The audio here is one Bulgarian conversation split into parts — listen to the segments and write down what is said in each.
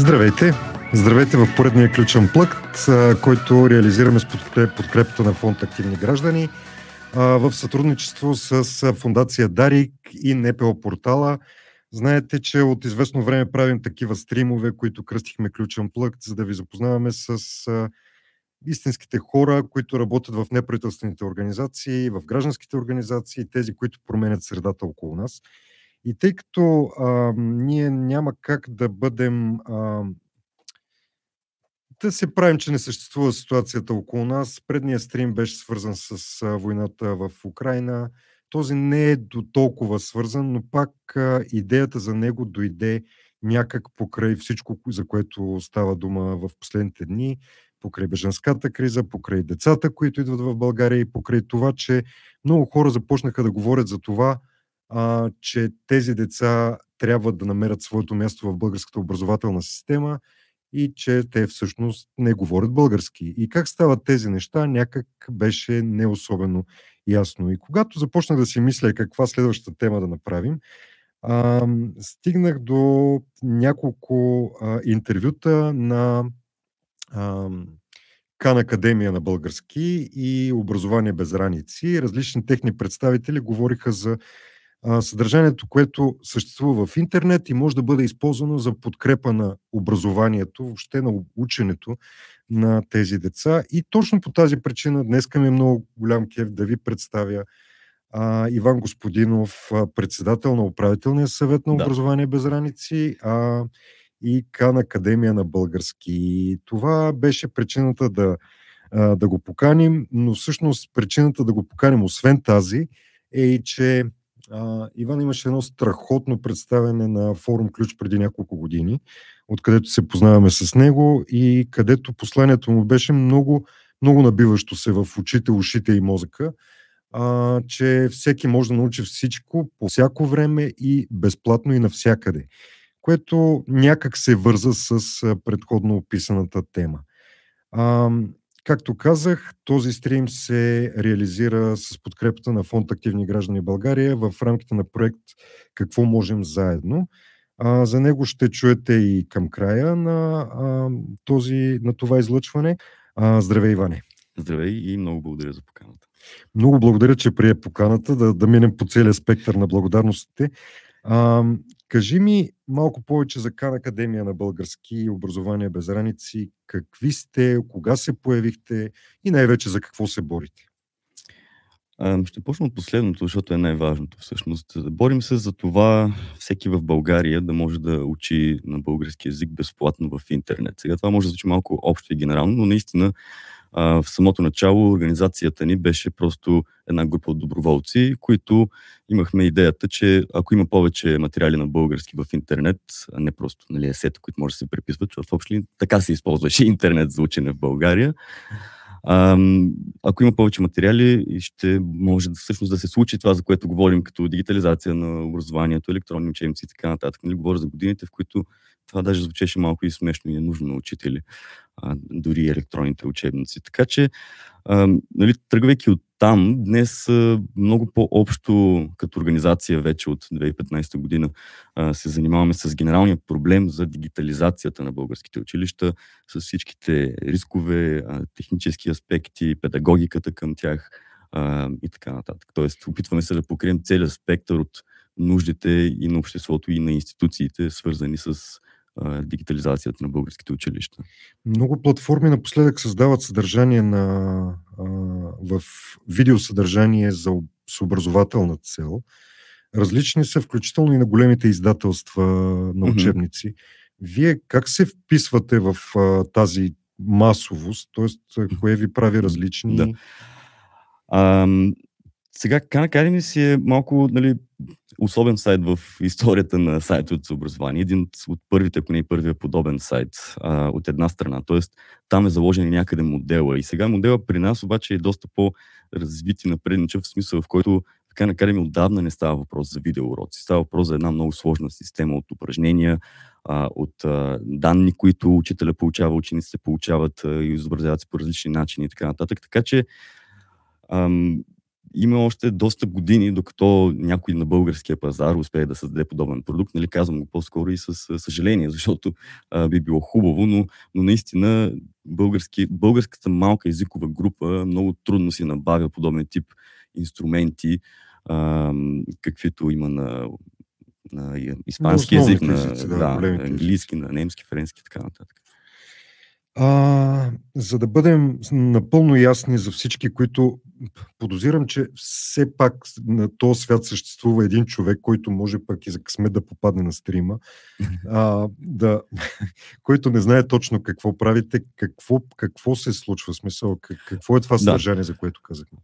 Здравейте! Здравейте в поредния ключен плък, който реализираме с подкрепата на фонд Активни граждани в сътрудничество с фундация Дарик и НПО портала. Знаете, че от известно време правим такива стримове, които кръстихме ключен плък, за да ви запознаваме с истинските хора, които работят в неправителствените организации, в гражданските организации, тези, които променят средата около нас. И тъй като а, ние няма как да бъдем. А, да се правим, че не съществува ситуацията около нас. Предният стрим беше свързан с а, войната в Украина. Този не е до толкова свързан, но пак а, идеята за него дойде някак покрай всичко, за което става дума в последните дни, покрай беженската криза, покрай децата, които идват в България и покрай това, че много хора започнаха да говорят за това, а, че тези деца трябва да намерят своето място в българската образователна система и че те всъщност не говорят български. И как стават тези неща, някак беше не особено ясно. И когато започнах да си мисля каква следващата тема да направим, а, стигнах до няколко а, интервюта на а, Кан Академия на български и Образование без раници. Различни техни представители говориха за съдържанието, което съществува в интернет и може да бъде използвано за подкрепа на образованието, въобще на ученето на тези деца. И точно по тази причина днес ми е много голям кеф да ви представя а, Иван Господинов, председател на управителния съвет на образование да. без раници а, и Кан Академия на български. И това беше причината да, а, да го поканим, но всъщност причината да го поканим, освен тази, е и, че а, Иван имаше едно страхотно представяне на форум Ключ преди няколко години, откъдето се познаваме с него и където посланието му беше много, много набиващо се в очите, ушите и мозъка, а, че всеки може да научи всичко по всяко време и безплатно и навсякъде, което някак се върза с предходно описаната тема. А, Както казах, този стрим се реализира с подкрепата на фонд Активни граждани България в рамките на проект Какво можем заедно. А, за него ще чуете и към края на, а, този, на това излъчване. А, здравей, Иване! Здравей и много благодаря за поканата. Много благодаря, че прие поканата да, да минем по целия спектър на благодарностите. А, кажи ми малко повече за Кан Академия на български образование без раници. Какви сте, кога се появихте и най-вече за какво се борите? А, ще почна от последното, защото е най-важното всъщност. Борим се за това всеки в България да може да учи на български язик безплатно в интернет. Сега това може да звучи малко общо и генерално, но наистина в самото начало организацията ни беше просто една група от доброволци, които имахме идеята, че ако има повече материали на български в интернет, а не просто нали, есета, които може да се преписват, защото въобще така се използваше интернет за учене в България, а, ако има повече материали, ще може да, всъщност да се случи това, за което говорим, като дигитализация на образованието, електронни учебници и така нататък. Нали, говоря за годините, в които това даже звучеше малко и смешно и е нужно на учители, а, дори електронните учебници. Така че, а, нали, тръгвайки от там, днес а, много по-общо като организация вече от 2015 година а, се занимаваме с генералния проблем за дигитализацията на българските училища, с всичките рискове, а, технически аспекти, педагогиката към тях а, и така нататък. Тоест, опитваме се да покрием целият спектър от нуждите и на обществото, и на институциите, свързани с дигитализацията на българските училища. Много платформи напоследък създават съдържание на, а, в видеосъдържание за, с образователна цел. Различни са, включително и на големите издателства на учебници. Mm-hmm. Вие как се вписвате в а, тази масовост, т.е. кое ви прави различни? Да. А, сега Khan Academy си е малко нали, особен сайт в историята на сайтовете за образование. Един от първите, ако не е първия подобен сайт а, от една страна. Тоест, там е заложен някъде модела. И сега модела при нас обаче е доста по-развит и напредничав, в смисъл, в който така накараме отдавна не става въпрос за видеоуроци. Става въпрос за една много сложна система от упражнения, а, от а, данни, които учителя получава, учениците получават а, и изобразяват се по различни начини и така нататък. Така че ам, има още доста години, докато някой на българския пазар успее да създаде подобен продукт. Нали, казвам го по-скоро и с съжаление, защото а, би било хубаво, но, но наистина български, българската малка езикова група много трудно си набавя подобен тип инструменти, а, каквито има на, на испански език, на, езици, да, да, английски, на немски, френски и така нататък. А, за да бъдем напълно ясни за всички, които подозирам, че все пак на този свят съществува един човек, който може пък и за късмет да попадне на стрима, а, да, който не знае точно какво правите, какво, какво се случва, смисъл, какво е това съдържание, да. за което казахме.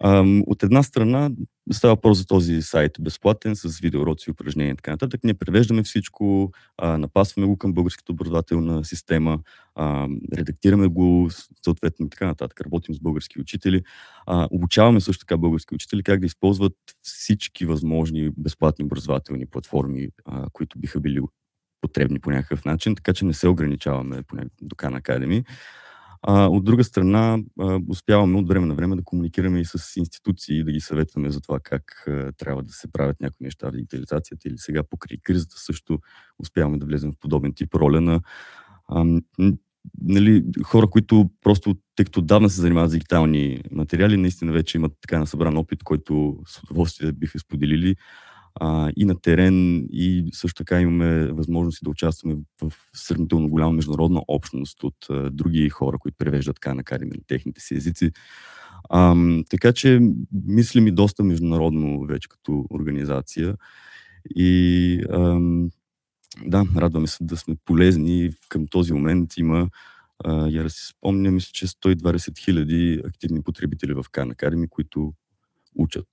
От една страна става въпрос за този сайт безплатен, с видеоуроци, упражнения и така нататък. Ние превеждаме всичко, а, напасваме го към българската образователна система, а, редактираме го съответно и така нататък. Работим с български учители. А, обучаваме също така български учители как да използват всички възможни безплатни образователни платформи, а, които биха били потребни по някакъв начин, така че не се ограничаваме до Khan Academy. А, от друга страна, а, успяваме от време на време да комуникираме и с институции да ги съветваме за това как а, трябва да се правят някои неща в дигитализацията или сега покрай кризата също успяваме да влезем в подобен тип роля на а, нали, хора, които просто, тъй като давна се занимават с дигитални материали, наистина вече имат така насъбран опит, който с удоволствие биха споделили а, и на терен, и също така имаме възможност да участваме в, сравнително голяма международна общност от а, други хора, които превеждат така накараме на техните си езици. А, така че мислим и доста международно вече като организация. И ам, да, радваме се да сме полезни. Към този момент има, а, я да си спомня, мисля, че 120 хиляди активни потребители в Khan Academy, които учат.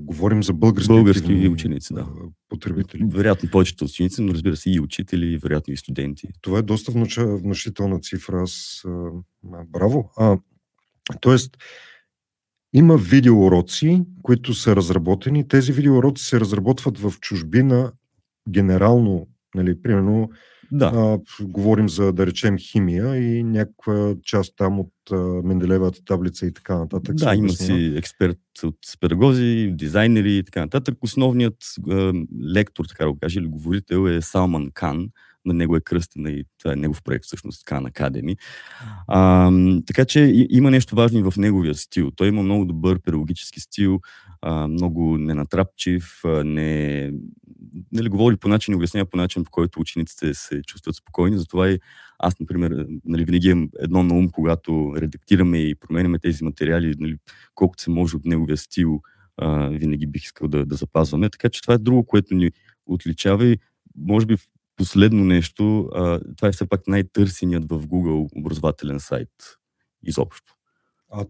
Говорим за български, български активни, ученици, да. Потребители. Вероятно повечето ученици, но разбира се и учители, вероятно и студенти. Това е доста внушителна цифра. Аз, а, браво. А, тоест, има видеоуроци, които са разработени. Тези видеоуроци се разработват в чужбина генерално, нали, примерно, да. а, говорим за, да речем, химия и някаква част там от а, Менделевата таблица и така нататък. Да, има си експерт от педагози, дизайнери и така нататък. Основният а, лектор, така да го кажа, или говорител е Салман Кан, на него е кръстена и това е негов проект всъщност, Khan Academy. А, така че има нещо важно и в неговия стил. Той има много добър педагогически стил, а, много ненатрапчив, не, нали, говори по начин и обяснява по начин, по който учениците се чувстват спокойни. Затова и аз, например, нали, винаги имам едно на ум, когато редактираме и променяме тези материали, нали, колкото се може от неговия стил, а, винаги бих искал да, да запазваме. Така че това е друго, което ни отличава и може би последно нещо, а, това е все пак най-търсеният в Google образователен сайт изобщо. А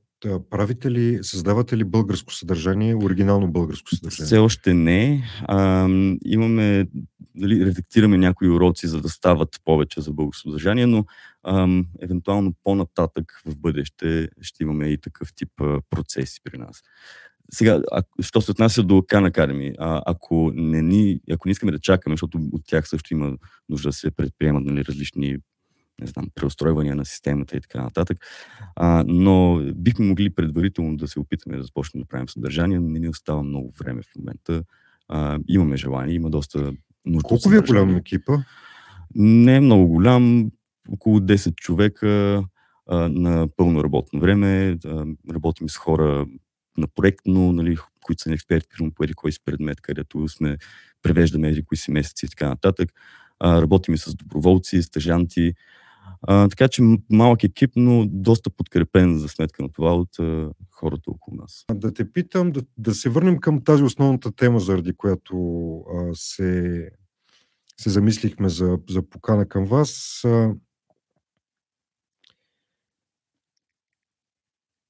правите ли, създавате ли българско съдържание, оригинално българско съдържание? Все още не. А, имаме, дали, редактираме някои уроци, за да стават повече за българско съдържание, но а, евентуално по-нататък в бъдеще ще имаме и такъв тип а, процеси при нас. Сега, а, що се отнася до Khan Academy, а, ако, не ни, ако не искаме да чакаме, защото от тях също има нужда да се предприемат нали, различни не знам, преустройвания на системата и така нататък. А, но бихме могли предварително да се опитаме да започнем да правим съдържание, но не ни остава много време в момента. А, имаме желание, има доста нужда. Колко ви е голям екипа? Не е много голям, около 10 човека а, на пълно работно време. А, работим с хора на проектно, нали, които са експерти, примерно по кой си предмет, където сме превеждаме еди кои си месеци и така нататък. А, работим и с доброволци, стъжанти. Така че малък екип, но доста подкрепен за сметка на това от хората около нас. Да те питам, да, да се върнем към тази основната тема, заради която а, се, се замислихме за, за покана към вас. А,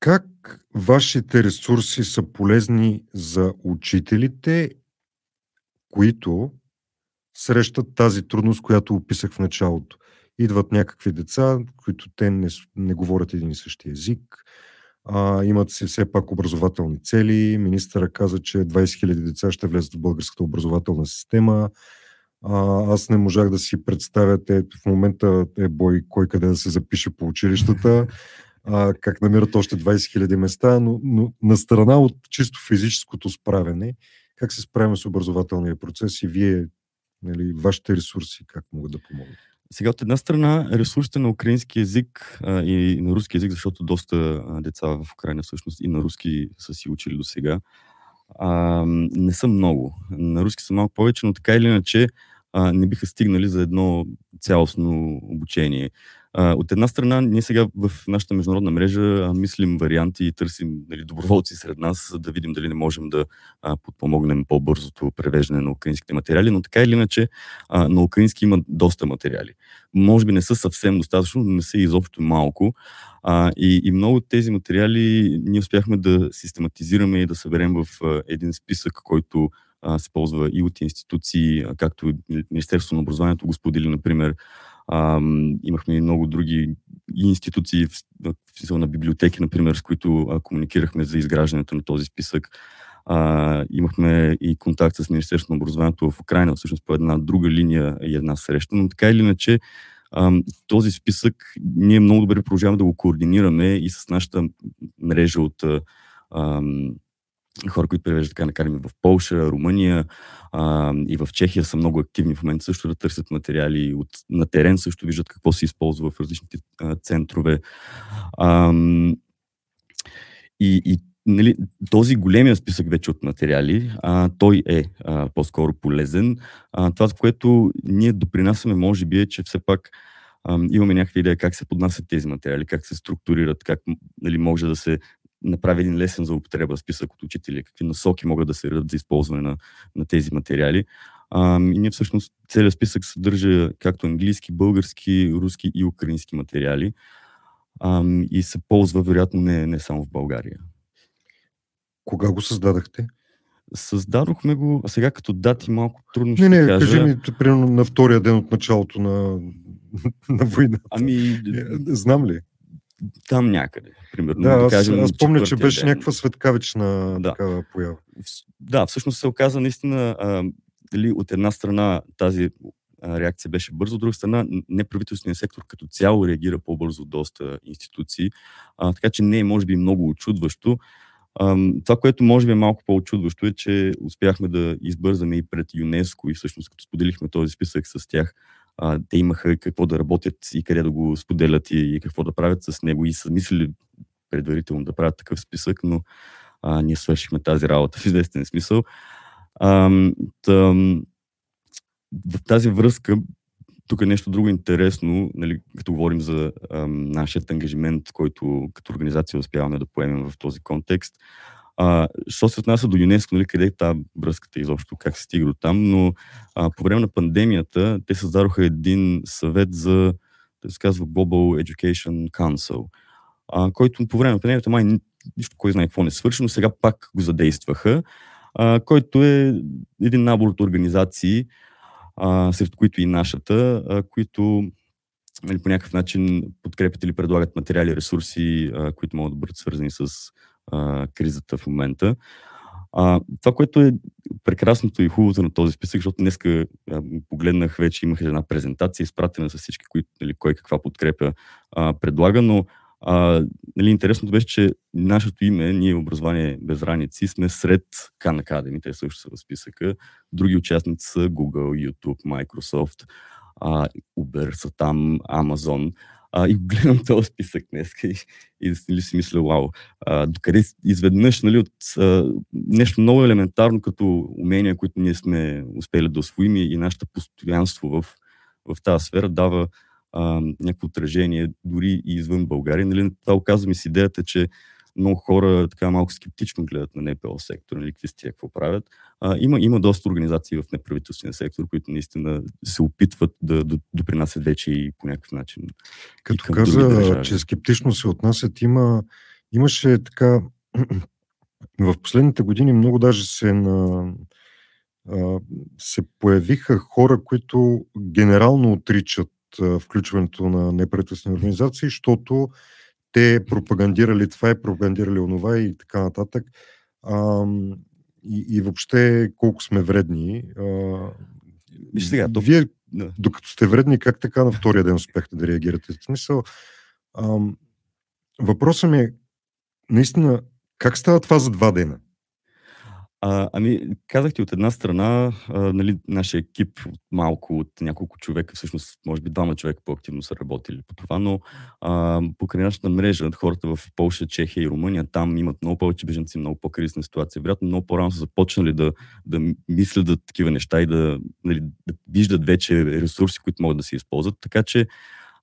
Как вашите ресурси са полезни за учителите, които срещат тази трудност, която описах в началото? Идват някакви деца, които те не, не говорят един и същи език, а, имат си все пак образователни цели. Министъра каза, че 20 000 деца ще влезат в българската образователна система. А, аз не можах да си представя, те в момента е бой кой къде да се запише по училищата. а, как намират още 20 000 места, но, но на страна от чисто физическото справяне, как се справяме с образователния процес и вие, нали, вашите ресурси, как могат да помогнат? Сега от една страна ресурсите на украински язик а, и на руски язик, защото доста а, деца в Украина всъщност и на руски са си учили до сега, не са много. На руски са малко повече, но така или иначе а, не биха стигнали за едно цялостно обучение. А, от една страна, ние сега в нашата международна мрежа а, мислим варианти и търсим нали, доброволци сред нас, за да видим дали не можем да а, подпомогнем по-бързото превеждане на украинските материали, но така или иначе а, на украински има доста материали. Може би не са съвсем достатъчно, но не са изобщо малко. А, и, и много от тези материали ние успяхме да систематизираме и да съберем в а, един списък, който а, се ползва и от институции, както Министерството на образованието го сподели, например, а, имахме много други институции, в, в на библиотеки, например, с които а, комуникирахме за изграждането на този списък. А, имахме и контакт с Министерството на образованието в Украина, всъщност по една друга линия и една среща, но така или иначе този списък ние много добре продължаваме да го координираме и с нашата мрежа от а, хора, които превеждат така накараме в Полша, Румъния а, и в Чехия са много активни в момента също да търсят материали. От, на терен също виждат какво се използва в различните а, центрове. А, и, и нали, този големия списък вече от материали, а, той е а, по-скоро полезен. А, това, което ние допринасяме, може би, е, че все пак имаме някаква идея как се поднасят тези материали, как се структурират, как нали, може да се направи един лесен за употреба списък от учители, какви насоки могат да се редат за използване на, на тези материали. А, и ние всъщност целият списък съдържа както английски, български, руски и украински материали а, и се ползва вероятно не, не само в България. Кога го създадахте? Създадохме го, а сега като дати малко трудно не, ще не, кажа. кажи ми, примерно на втория ден от началото на, на войната. Ами, е, знам ли? Там някъде. Примерно, да, да кажем, аз, аз помня, че беше ден. някаква светкавична да. такава поява. Да, всъщност се оказа наистина, а, дали от една страна тази реакция беше бързо, от друга страна неправителственият сектор като цяло реагира по-бързо от доста институции, а, така че не е може би много очудващо. А, това, което може би е малко по-очудващо е, че успяхме да избързаме и пред ЮНЕСКО и всъщност като споделихме този списък с тях, а, те имаха какво да работят и къде да го споделят и, и какво да правят с него и са мислили предварително да правят такъв списък, но а, ние свършихме тази работа в известен смисъл. А, тъм, в тази връзка, тук е нещо друго интересно, нали, като говорим за а, нашият ангажимент, който като организация успяваме да поемем в този контекст. А, що се отнася до ЮНЕСКО, нали, къде е тази връзката изобщо, как се стига до там, но а, по време на пандемията те създадоха един съвет за, да се казва Global Education Council, а, който по време на пандемията май нищо кой знае какво не свърши, но сега пак го задействаха, а, който е един набор от организации, а, сред които и нашата, а, които нали, по някакъв начин подкрепят или предлагат материали, ресурси, а, които могат да бъдат свързани с а, кризата в момента. А, това, което е прекрасното и хубавото на този списък, защото днес погледнах вече, имах една презентация, изпратена с всички, които, нали, кой каква подкрепа а, предлага, но а, нали, интересното беше, че нашето име, ние образование без граници, сме сред Khan Academy, те също са в списъка. Други участници са Google, YouTube, Microsoft, а, Uber са там, Amazon. А, и го гледам този списък днес и, и нали, си мисля, вау, а, докъде изведнъж нали, от а, нещо много елементарно като умения, които ние сме успели да освоим и нашето постоянство в, в тази сфера дава а, някакво отражение дори и извън България. Нали, това оказва ми с идеята, че много хора така малко скептично гледат на НПО сектора, нали, какви сте, какво правят. А, има, има доста организации в неправителствения сектор, които наистина се опитват да, да допринасят вече и по някакъв начин. Като каза, че скептично се отнасят, има, имаше така в последните години много даже се на, се появиха хора, които генерално отричат включването на неправителствени организации, защото те пропагандирали това и пропагандирали онова и така нататък. А, и, и въобще колко сме вредни. А, Виж сега, то... Вие, докато сте вредни, как така на втория ден успяхте да реагирате? В смисъл, а, въпросът ми е, наистина, как става това за два дена? А, ами, казах ти от една страна, а, нали, нашия екип от малко от няколко човека, всъщност, може би двама човека по-активно са работили по това, но а, покрай нашата мрежа, хората в Польша, Чехия и Румъния, там имат много повече беженци, много по-кризисна ситуация. Вероятно, много по-рано са започнали да, да мислят за такива неща и да, нали, да виждат вече ресурси, които могат да се използват. Така че,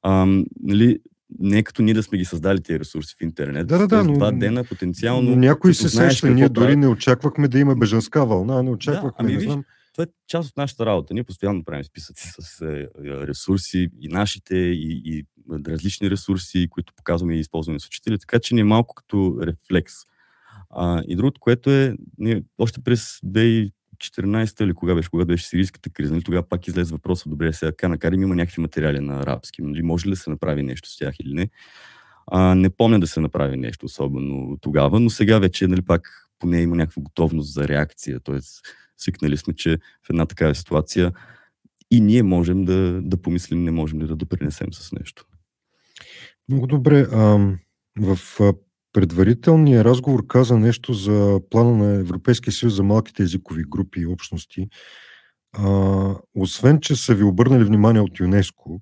а, нали, не е като ние да сме ги създали тези ресурси в интернет. Да, да, да. Но, два дена потенциално. Но някой се сеща. Ние дори не очаквахме да има бежанска вълна, не очаквахме. Да, ами, не знам. това е част от нашата работа. Ние постоянно правим списъци с е, ресурси, и нашите, и, и различни ресурси, които показваме и използваме с учители, така че ни е малко като рефлекс. А, и другото, което е, ние още през 14-та или кога беше, когато беше сирийската криза, нали, тогава пак излезе въпроса, добре, сега Кана Карим има някакви материали на арабски, нали, може ли да се направи нещо с тях или не. А, не помня да се направи нещо особено тогава, но сега вече нали, пак поне има някаква готовност за реакция, т.е. свикнали сме, че в една такава ситуация и ние можем да, да помислим, не можем ли да допринесем с нещо. Много добре. А, в предварителния разговор каза нещо за плана на Европейския съюз за малките езикови групи и общности. А, освен, че са ви обърнали внимание от ЮНЕСКО,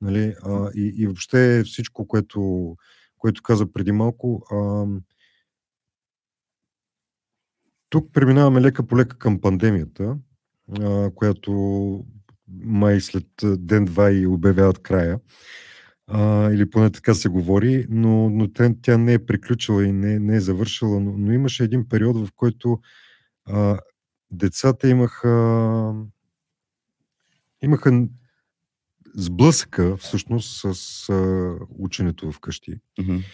нали, а, и, и въобще всичко, което, което каза преди малко, а, тук преминаваме лека по лека към пандемията, а, която май след ден-два и обявяват края а, или поне така се говори, но, но тя, тя не е приключила и не, не е завършила, но, но имаше един период, в който а, децата имаха имаха сблъсъка всъщност с а, ученето вкъщи. Mm-hmm.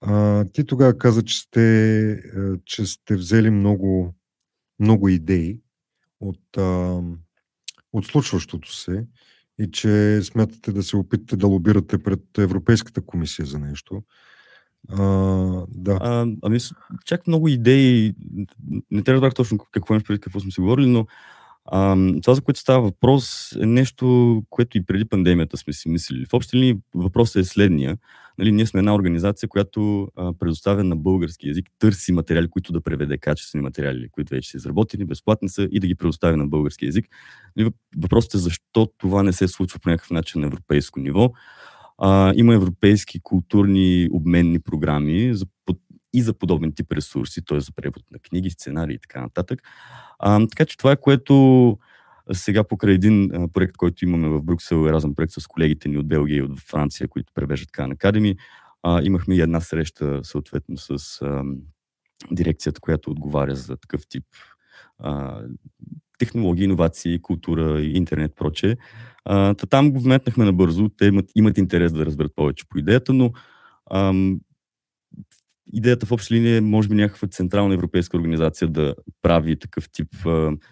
А, ти тогава каза, че сте, че сте взели много, много идеи от, а, от случващото се и че смятате да се опитате да лобирате пред Европейската комисия за нещо. А, да. А, ами, чак много идеи. Не трябва да точно какво имаш преди, какво сме си говорили, но а, това, за което става въпрос, е нещо, което и преди пандемията сме си мислили. В общи линии въпросът е следния. Нали, ние сме една организация, която а, предоставя на български язик, търси материали, които да преведе качествени материали, които вече са изработени, безплатни са и да ги предоставя на български язик. Нали, въпросът е защо това не се случва по някакъв начин на европейско ниво. А, има европейски културни обменни програми за, и за подобен тип ресурси, т.е. за превод на книги, сценарии и така нататък. А, така че това е което сега покрай един проект, който имаме в Брюксел, Еразъм проект с колегите ни от Белгия и от Франция, които превеждат Khan Academy, а, имахме и една среща съответно с а, дирекцията, която отговаря за такъв тип а, технологии, иновации, култура, интернет, проче. А, там го вметнахме набързо. Те имат, имат интерес да разберат повече по идеята, но ам, идеята в общи линия е, може би, някаква централна европейска организация да прави такъв тип.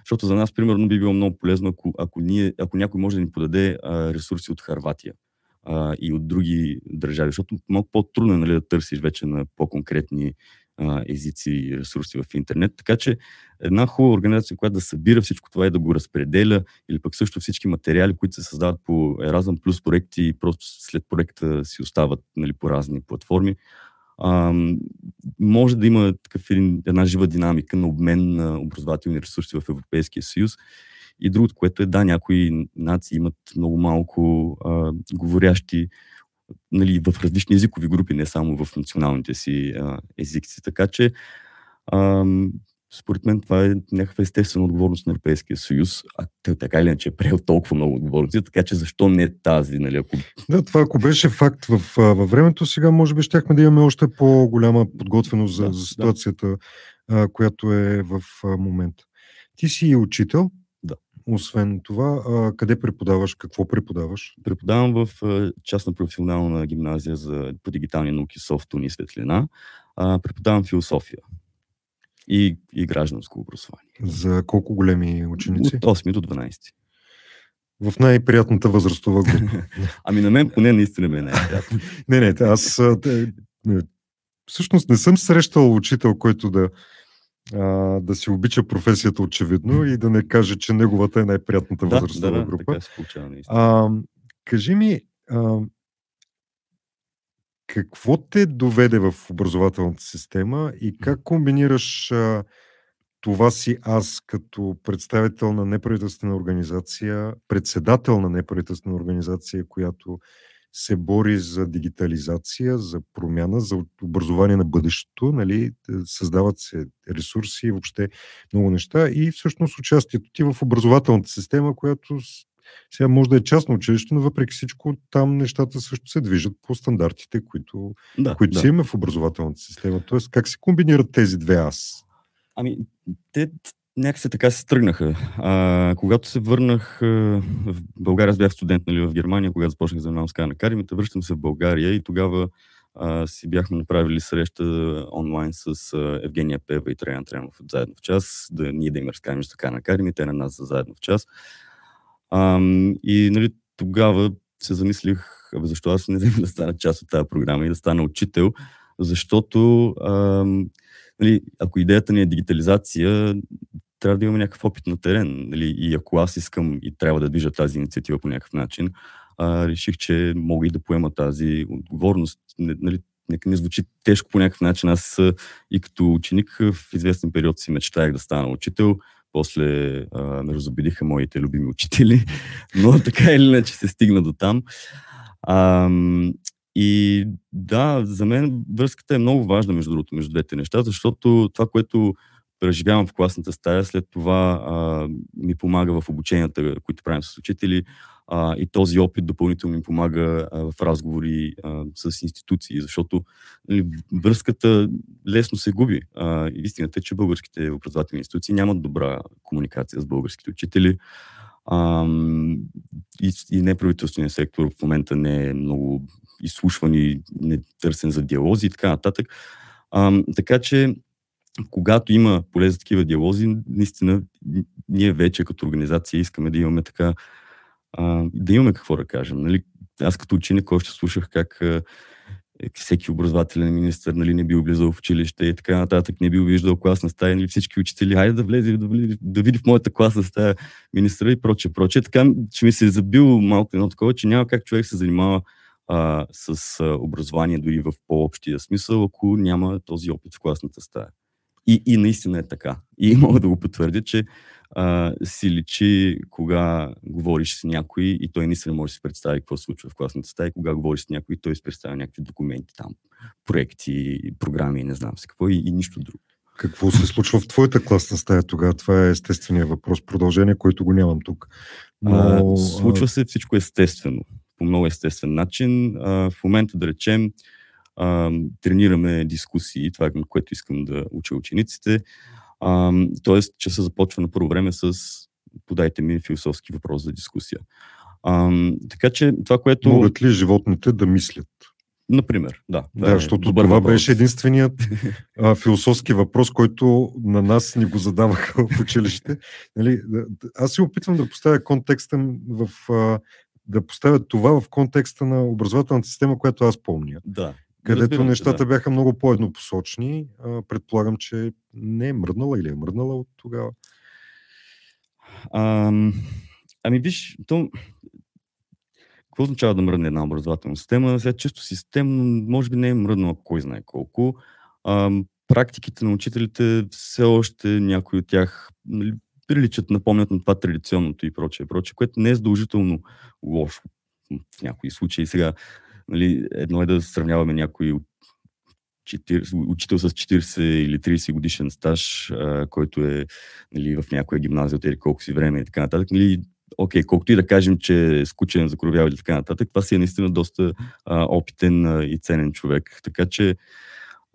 Защото за нас, примерно, би било много полезно, ако, ако, ние, ако някой може да ни подаде ресурси от Харватия и от други държави, защото малко по-трудно е нали, да търсиш вече на по-конкретни езици и ресурси в интернет. Така че една хубава организация, която да събира всичко това и да го разпределя, или пък също всички материали, които се създават по Erasmus Plus проекти и просто след проекта си остават нали, по разни платформи, а, може да има такъв един, една жива динамика на обмен на образователни ресурси в Европейския съюз. И другото, което е, да, някои нации имат много малко а, говорящи нали, в различни езикови групи, не само в националните си а, езици. Така че а, според мен това е някаква естествена отговорност на Европейския съюз, а той така или иначе е приел толкова много отговорности, така че защо не тази? Нали, ако... Да, това ако беше факт в, във времето, сега може би щяхме да имаме още по-голяма подготвеност за, да, за ситуацията, да. а, която е в а, момента. Ти си учител. Да. Освен това, а, къде преподаваш, какво преподаваш? Преподавам в а, частна професионална гимназия за, по дигитални науки, софтуни и светлина. А, преподавам философия и, и гражданско образование. За колко големи ученици? От 8 до 12. В най-приятната възрастова група. ами на мен поне наистина ме е най-приятно. не, не, аз всъщност не съм срещал учител, който да, а, да си обича професията очевидно и да не каже, че неговата е най-приятната да, възрастова да, група. Така се получава, а, кажи ми, а, какво те доведе в образователната система и как комбинираш а, това си аз като представител на неправителствена организация, председател на неправителствена организация, която се бори за дигитализация, за промяна, за образование на бъдещето, нали, създават се ресурси и въобще много неща и всъщност участието ти в образователната система, която сега може да е частно училище, но въпреки всичко там нещата също се движат по стандартите, които, да, които да. си има в образователната система. Тоест, как се комбинират тези две аз? Ами, те някакси така се тръгнаха. А, когато се върнах в България, аз бях студент нали, в Германия, когато започнах занимавам с Кан Академията, връщам се в България и тогава а, си бяхме направили среща онлайн с а, Евгения Пева и Траян Тренов от Заедно в час, да ние да им разкажем с Кан Академия, те на нас за Заедно в час. А, и нали, тогава се замислих, абе, защо аз не взема да стана част от тази програма и да стана учител, защото а, нали, ако идеята ни е дигитализация, трябва да имаме някакъв опит на терен. Нали? И ако аз искам и трябва да движа тази инициатива по някакъв начин, а, реших, че мога и да поема тази отговорност. Нали, нека не звучи тежко по някакъв начин. Аз и като ученик в известен период си мечтаях да стана учител. После а, ме разобедиха моите любими учители, но така или иначе се стигна до там. А, и да, за мен връзката е много важна, между другото, между двете неща, защото това, което преживявам в класната стая, след това а, ми помага в обученията, които правим с учители, а, и този опит допълнително ми помага а, в разговори а, с институции, защото нали, връзката лесно се губи. А, истината е, че българските образователни институции нямат добра комуникация с българските учители. А, и, и неправителственият сектор в момента не е много изслушван и не търсен за диалози и така нататък. А, така че когато има поле за такива диалози, наистина ние вече като организация искаме да имаме така, да имаме какво да кажем. Нали? Аз като ученик още слушах как всеки образователен министр нали, не бил влизал в училище и така нататък, не бил виждал класна стая, нали, всички учители, хайде да влезе, да, влезе, да види в моята класна стая министра и прочее, прочее. Така, че ми се е забил малко едно такова, че няма как човек се занимава а, с образование дори в по-общия смисъл, ако няма този опит в класната стая. И, и наистина е така. И мога да го потвърдя, че а, си личи кога говориш с някой и той наистина може да си представи какво се случва в класната стая, кога говориш с някой и той си представя някакви документи там, проекти, програми, не знам се какво и, и нищо друго. Какво се случва в твоята класна стая тогава? Това е естественият въпрос. Продължение, който го нямам тук. Но... А, случва се всичко естествено. По много естествен начин. А, в момента, да речем, а, тренираме дискусии, това е което искам да уча учениците. А, тоест, че се започва на първо време с подайте ми философски въпрос за дискусия. А, така че това, което... Могат ли животните да мислят? Например, да. Да, е защото това въпрос. беше единственият а, философски въпрос, който на нас ни го задаваха в училище. Нали, аз си опитвам да поставя контекста в а, да поставя това в контекста на образователната система, която аз помня. Да където Разбирам, нещата да. бяха много по-еднопосочни. Предполагам, че не е мръднала или е мръднала от тогава. А, ами виж, то... Какво означава да мръдне една образователна система? Сега често системно, може би не е мръднала кой знае колко. А, практиките на учителите все още някои от тях нали, приличат, напомнят на това традиционното и прочее, прочее, което не е задължително лошо в някои случаи. Сега Нали, едно е да сравняваме някой 40, учител с 40 или 30 годишен стаж, а, който е нали, в някоя гимназия от ери колко си време и така нататък. Нали, окей, колкото и да кажем, че е скучен, закровява или така нататък, това си е наистина доста а, опитен а, и ценен човек. Така че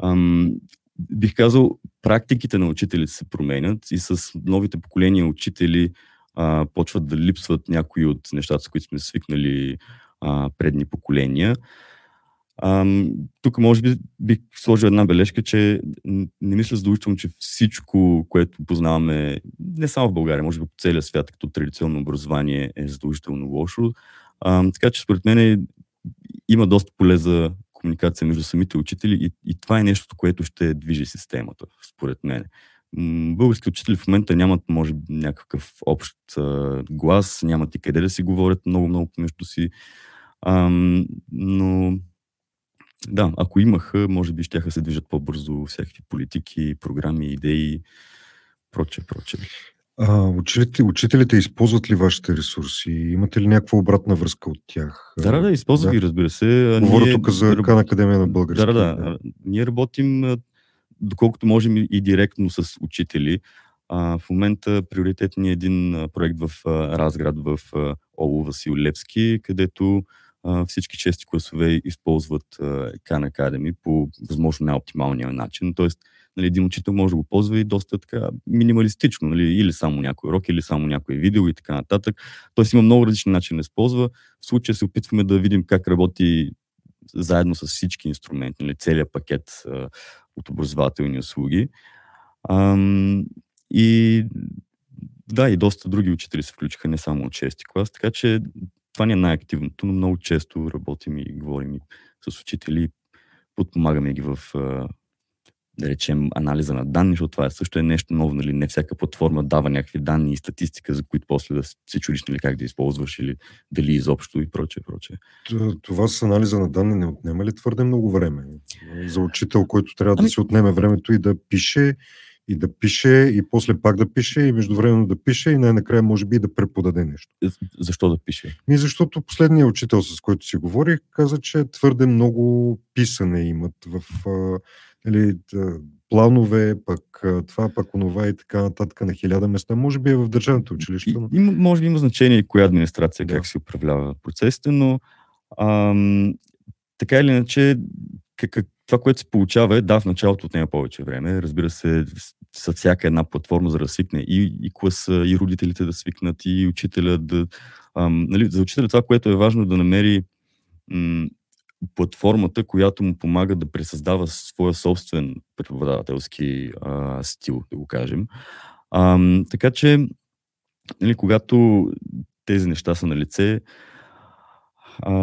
ам, бих казал, практиките на учителите се променят и с новите поколения учители а, почват да липсват някои от нещата, с които сме свикнали а, предни поколения. А, тук може би бих сложил една бележка, че не мисля задължително, че всичко, което познаваме, не само в България, може би по целия свят, като традиционно образование е задължително лошо. А, така че според мен има доста поле за комуникация между самите учители и, и това е нещото, което ще движи системата, според мен. Български учители в момента нямат, може би, някакъв общ а, глас, нямат и къде да си говорят много-много помежду си. Ам, но Да, ако имаха, може би ще се движат по-бързо всякакви политики, програми, идеи, проче, проче. А, учителите, учителите използват ли вашите ресурси? Имате ли някаква обратна връзка от тях? Да, да, да използват да. ги, разбира се. Говоря тук за Кан Академия на български. Да, да, да. Ние работим доколкото можем и директно с учители. А, в момента приоритетният е един проект в Разград, в Оло Васил Левски, където всички чести класове използват Khan Academy по възможно най-оптималния начин. Тоест, нали, един учител може да го ползва и доста така минималистично, нали, или само някой урок, или само някое видео и така нататък. Тоест има много различни начини да използва. В случая се опитваме да видим как работи заедно с всички инструменти, нали, целият пакет а, от образователни услуги. А, и да, и доста други учители се включиха, не само от 6 клас, така че това не е най-активното, но много често работим и говорим и с учители, подпомагаме ги в да речем, анализа на данни, защото това също е нещо ново, нали? Не всяка платформа дава някакви данни и статистика, за които после да се чудиш, нали, как да използваш или дали изобщо и прочее, прочее. Това с анализа на данни не отнема ли твърде много време? За учител, който трябва ами... да се отнеме времето и да пише, и да пише, и после пак да пише, и междувременно да пише, и най-накрая може би да преподаде нещо. Е, защо да пише? Ми защото последният учител, с който си говорих, каза, че твърде много писане имат в нали, планове, пък това, пък онова и така нататък на хиляда места. Може би е в държавното училище. Но... И, може би има значение и коя администрация, да. как се управлява процесите, но ам, така или иначе, как, това, което се получава е, да, в началото отнема повече време. Разбира се, с всяка една платформа, за да свикне и, и класа, и родителите да свикнат, и учителя да... Ам, нали, за учителя това, което е важно да намери м- платформата, която му помага да пресъздава своя собствен преподавателски а, стил, да го кажем. А, така че, нали, когато тези неща са на лице, а,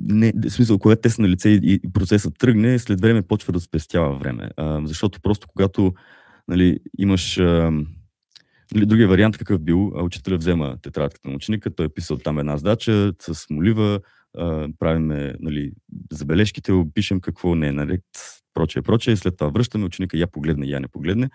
не, в смисъл, когато те са на лице и, и процесът тръгне, след време почва да спестява време. А, защото просто когато нали, имаш а, Нали, другия вариант какъв бил, учителя взема тетрадката на ученика, той е писал там една задача с молива, правиме нали, забележките, пишем какво не е наред, прочее, прочее, след това връщаме ученика, я погледне, я не погледне.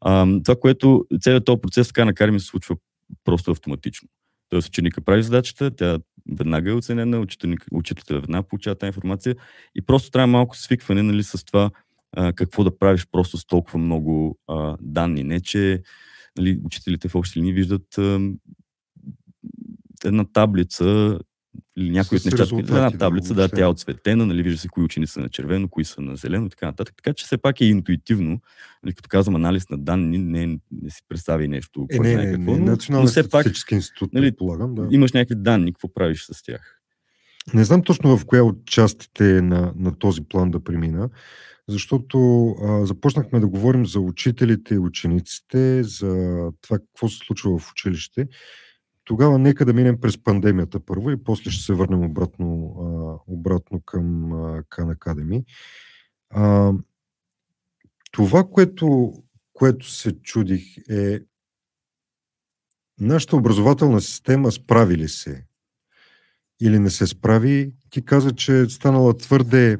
А, това, което целият този процес така на ми се случва просто автоматично. Тоест ученика прави задачата, тя веднага е оценена, учителят веднага получава тази информация и просто трябва малко свикване нали, с това а, какво да правиш просто с толкова много а, данни. Не, че нали, учителите в общи линии виждат а, една таблица или някои от нещата. Една таблица, да, да, тя е отцветена, нали, вижда се кои учени са на червено, кои са на зелено и така нататък. Така че все пак е интуитивно. Нали, като казвам анализ на данни, не, не си представи нещо. Е, не, не, какво, не, но, но все пак, институт, нали, полагам, да. имаш някакви данни, какво правиш с тях. Не знам точно в коя от частите на, на този план да премина, защото а, започнахме да говорим за учителите и учениците, за това какво се случва в училище. Тогава нека да минем през пандемията първо и после ще се върнем обратно, а, обратно към Khan Academy. А, това, което, което се чудих е нашата образователна система справи ли се или не се справи. Ти каза, че е станала твърде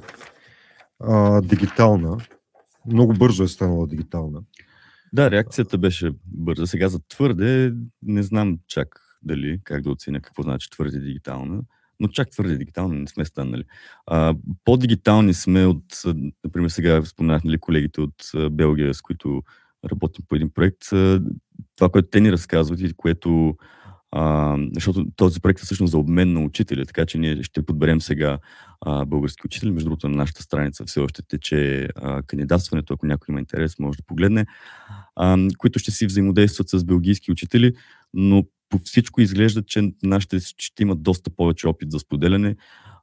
а, дигитална. Много бързо е станала дигитална. Да, реакцията беше бърза. Сега за твърде не знам чак дали, как да оценя какво значи твърде дигитална, но чак твърде дигитална не сме станали. А, по-дигитални сме от, например, сега споменах нали, колегите от Белгия, с които работим по един проект. Това, което те ни разказват и което а, защото този проект е всъщност за обмен на учители, така че ние ще подберем сега а, български учители. Между другото, на нашата страница все още тече а, кандидатстването, ако някой има интерес, може да погледне, а, които ще си взаимодействат с белгийски учители, но по всичко изглежда, че нашите ще имат доста повече опит за споделяне.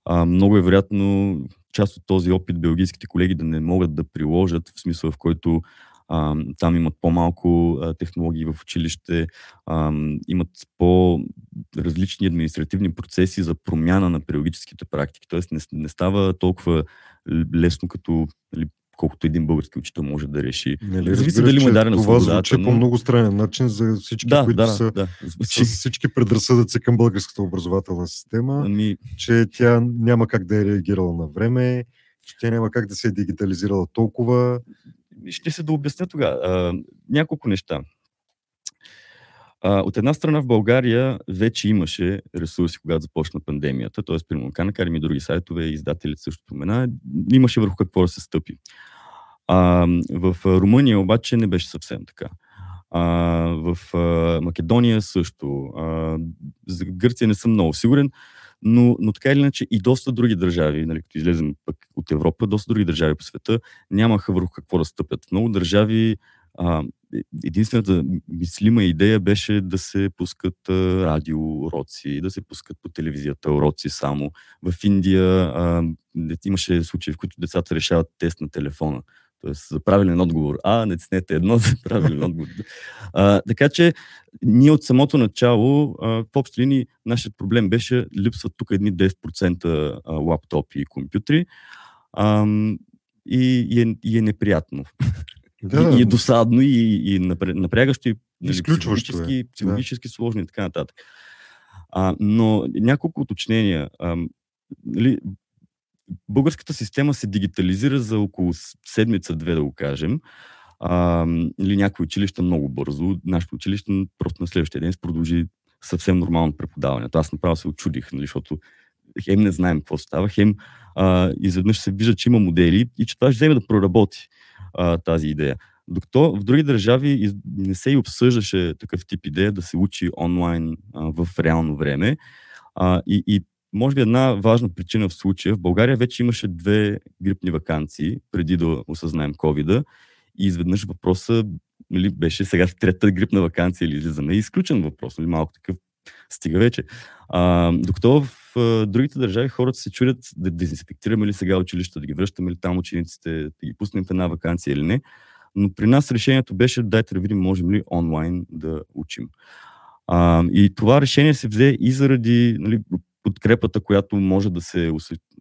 А, много е вероятно част от този опит белгийските колеги да не могат да приложат, в смисъл в който а, там имат по-малко а, технологии в училище, а, имат по-различни административни процеси за промяна на педагогическите практики. Тоест не, не става толкова лесно като нали, колкото един български учител може да реши. Нали, Зависи дали му е дадена това свободата. звучи но... по много странен начин за всички, да, които да, са да, с всички предразсъдъци към българската образователна система, ами... че тя няма как да е реагирала на време, че тя няма как да се е дигитализирала толкова. Ще се да обясня тогава. няколко неща. А, от една страна в България вече имаше ресурси, когато започна пандемията, т.е. примерно Канакарим и други сайтове, издателите също спомена, имаше върху какво да се стъпи. А, в Румъния обаче не беше съвсем така. А, в а, Македония също. А, за Гърция не съм много сигурен, но, но така или иначе и доста други държави, нали, като излезем пък от Европа, доста други държави по света нямаха върху какво да стъпят. Много държави а, единствената мислима идея беше да се пускат а, радиоуроци, да се пускат по телевизията уроци само. В Индия а, имаше случаи, в които децата решават тест на телефона. Тоест за правилен отговор А, натиснете едно за правилен отговор. А, така че ние от самото начало, а, в общи линии, нашият проблем беше липсват тук едни 10% лаптопи и компютри. А, и, и, е, и е неприятно. Да. И, е досадно, и, и напрягащо, и нали, психологически, е. психологически да. сложно и така нататък. А, но няколко уточнения. А, нали, българската система се дигитализира за около седмица-две, да го кажем. А, или някои училища много бързо. Нашето училище просто на следващия ден продължи съвсем нормално преподаването. Аз направо се очудих, нали, защото хем не знаем какво става, хем а, изведнъж се вижда, че има модели и че това ще вземе да проработи а, тази идея. Докато в други държави не се и обсъждаше такъв тип идея да се учи онлайн а, в реално време. А, и, и може би една важна причина в случая, в България вече имаше две грипни вакансии преди да осъзнаем covid и изведнъж въпроса нали, беше сега в трета грипна вакансия или излизаме. Изключен въпрос, нали, малко такъв стига вече. А, докато в а, другите държави хората се чудят да дезинфектираме ли сега училища, да ги връщаме ли там учениците, да ги пуснем в една вакансия или не. Но при нас решението беше дайте да видим можем ли онлайн да учим. А, и това решение се взе и заради нали, подкрепата, която може да се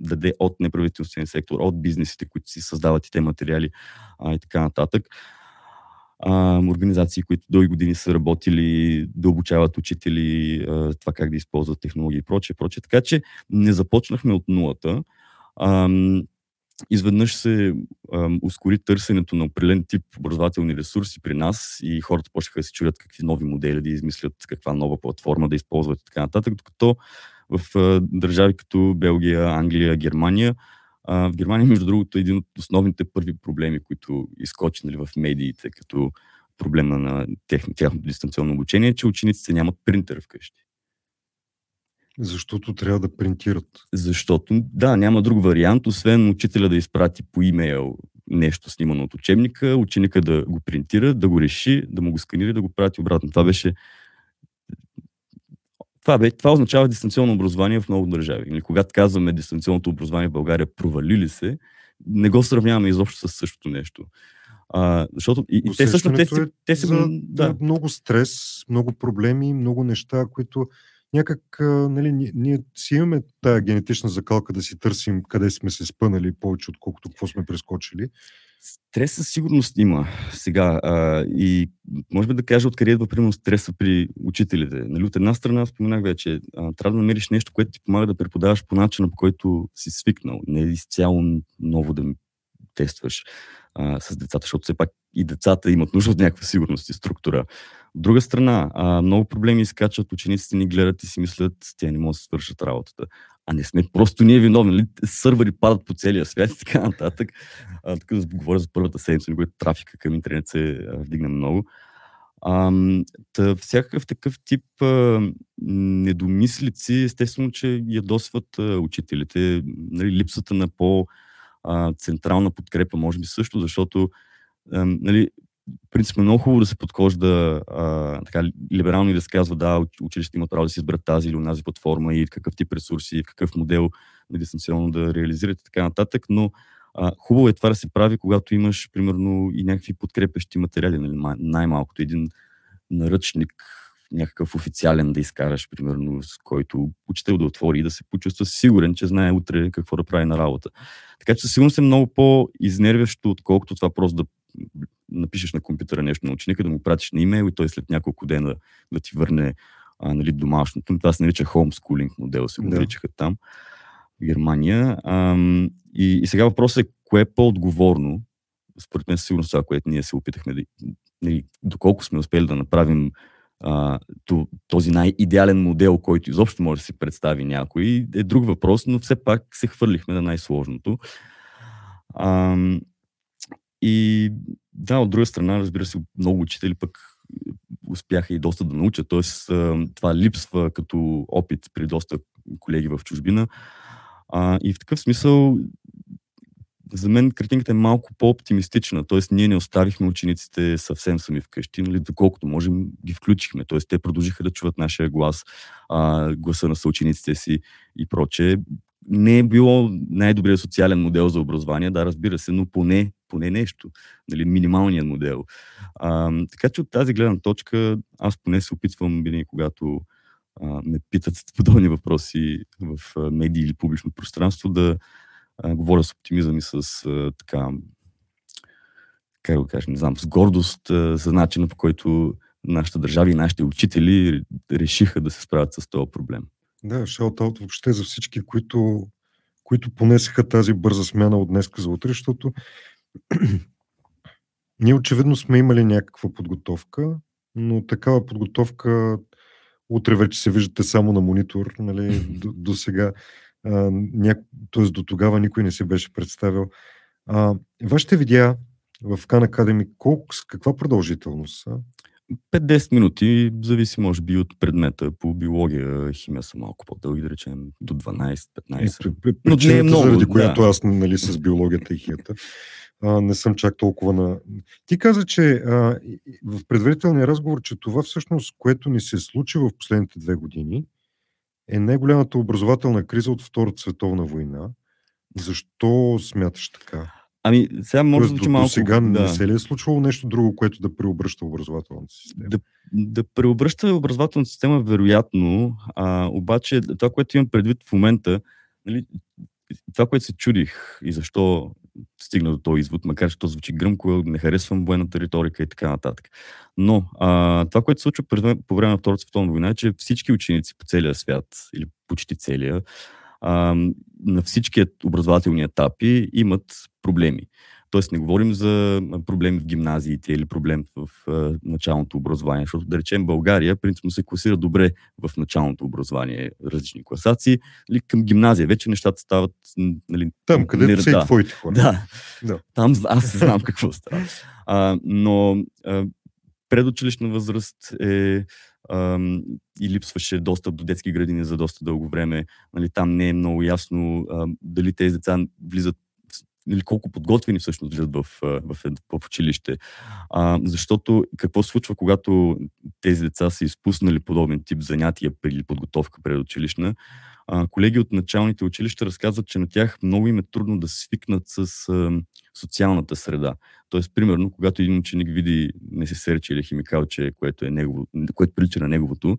даде от неправителствения сектор, от бизнесите, които си създават и те материали а, и така нататък а, организации, които дълги години са работили да обучават учители, а, това как да използват технологии и прочее, прочее. Така че не започнахме от нулата. А, изведнъж се а, ускори търсенето на определен тип образователни ресурси при нас и хората почнаха да се чуят какви нови модели да измислят, каква нова платформа да използват и така нататък, докато в а, държави като Белгия, Англия, Германия а, в Германия, между другото, един от основните първи проблеми, които изкочи нали, в медиите като проблема на техни, тяхното дистанционно обучение, е, че учениците нямат принтер вкъщи. Защото трябва да принтират. Защото, да, няма друг вариант, освен учителя да изпрати по имейл нещо снимано от учебника, ученика да го принтира, да го реши, да му го сканира, да го прати обратно. Това беше това, бе, това означава дистанционно образование в много държави. Или когато казваме дистанционното образование в България провалили се, не го сравняваме изобщо с същото нещо. А, защото и, и те също те, е те си... За, да. Много стрес, много проблеми, много неща, които някак, нали, ние, си имаме тая генетична закалка да си търсим къде сме се спънали повече, отколкото какво сме прескочили. Стрес със сигурност има сега. А, и може би да кажа откъде идва, примерно, стреса при учителите. Нали, от една страна, споменах вече, а, трябва да намериш нещо, което ти помага да преподаваш по начина, по който си свикнал. Не е изцяло ново да тестваш а, с децата, защото все пак и децата имат нужда от някаква сигурност и структура. От друга страна, а, много проблеми изкачат, учениците ни гледат и си мислят, те не могат да свършат работата а не сме просто ние виновни. Нали? Сървъри падат по целия свят и така нататък. А, тук да говоря за първата седмица, когато трафика към интернет се вдигна много. А, та, всякакъв такъв тип а, недомислици, естествено, че ядосват а, учителите. Нали, липсата на по-централна подкрепа, може би също, защото а, нали, принцип е много хубаво да се подхожда а, така, либерално и да се казва, да, училищата имат право да си изберат тази или онази платформа и какъв тип ресурси, какъв модел на дистанционно да реализирате и така нататък, но а, хубаво е това да се прави, когато имаш, примерно, и някакви подкрепещи материали, нали, най-малкото един наръчник, някакъв официален да изкараш, примерно, с който учител да отвори и да се почувства сигурен, че знае утре какво да прави на работа. Така че сигурно е много по-изнервящо, отколкото това просто да напишеш на компютъра нещо на ученика, да му пратиш на имейл и той след няколко дена да ти върне а, нали, домашното. Това се нарича homeschooling модел, се го да. наричаха там в Германия. А, и, и сега въпросът е кое е по-отговорно, според мен сигурно това, което ние се опитахме да, нали, доколко сме успели да направим този най-идеален модел, който изобщо може да си представи някой, е друг въпрос, но все пак се хвърлихме на най-сложното. А, и да, от друга страна, разбира се, много учители пък успяха и доста да научат. Тоест, това липсва като опит при доста колеги в чужбина. А, и в такъв смисъл, за мен картинката е малко по-оптимистична. Тоест, ние не оставихме учениците съвсем сами вкъщи, нали, доколкото можем ги включихме. Тоест, те продължиха да чуват нашия глас, а, гласа на съучениците си и прочее не е било най-добрият социален модел за образование, да, разбира се, но поне, поне нещо, нали, минималният модел. А, така че от тази гледна точка аз поне се опитвам винаги, когато а, ме питат подобни въпроси в медии или публично пространство, да а, говоря с оптимизъм и с а, така, как го кажа, не знам, с гордост а, за начина по който нашата държава и нашите учители решиха да се справят с този проблем. Да, шаут-аут въобще за всички, които, които понесеха тази бърза смяна от днес за утре, защото ние очевидно сме имали някаква подготовка, но такава подготовка утре вече се виждате само на монитор, нали, до, до сега, ня... т.е. до тогава никой не се беше представил. А, вашите видеа в Khan Academy, колко, с каква продължителност са? 5-10 минути, зависи може би от предмета. По биология, химия са малко по-дълги, да речем до 12-15. Но не е много, заради да. която аз нали, с биологията и химията а, не съм чак толкова на... Ти каза, че а, в предварителния разговор, че това всъщност, което ни се случи в последните две години, е най-голямата образователна криза от Втората световна война. Защо смяташ така? Ами, сега може да звучи малко... сега да. не се ли е случвало нещо друго, което да преобръща образователната система? Да, да преобръща образователната система, вероятно, а, обаче това, което имам предвид в момента, нали, това, което се чудих и защо стигна до този извод, макар че то звучи гръмко, не харесвам военната риторика и така нататък. Но а, това, което се случва по време на Втората световна война е, че всички ученици по целия свят, или почти целия, а, на всички образователни етапи имат проблеми. Тоест не говорим за проблем в гимназиите или проблем в в началното образование, защото да речем България принципно се класира добре в началното образование, различни класации. Нали, към гимназия вече нещата стават... Нали, Там, където са да, и твоите хора. Да, да. Там аз знам какво става. А, но а, предучилищна възраст е и липсваше достъп до детски градини за доста дълго време. Нали, там не е много ясно а, дали тези деца влизат или колко подготвени всъщност влизат в, в, в, училище. А, защото какво случва, когато тези деца са изпуснали подобен тип занятия или подготовка предучилищна? А, колеги от началните училища разказват, че на тях много им е трудно да свикнат с а, социалната среда. Тоест, примерно, когато един ученик види несесерче или химикалче, което, е негово, което прилича на неговото,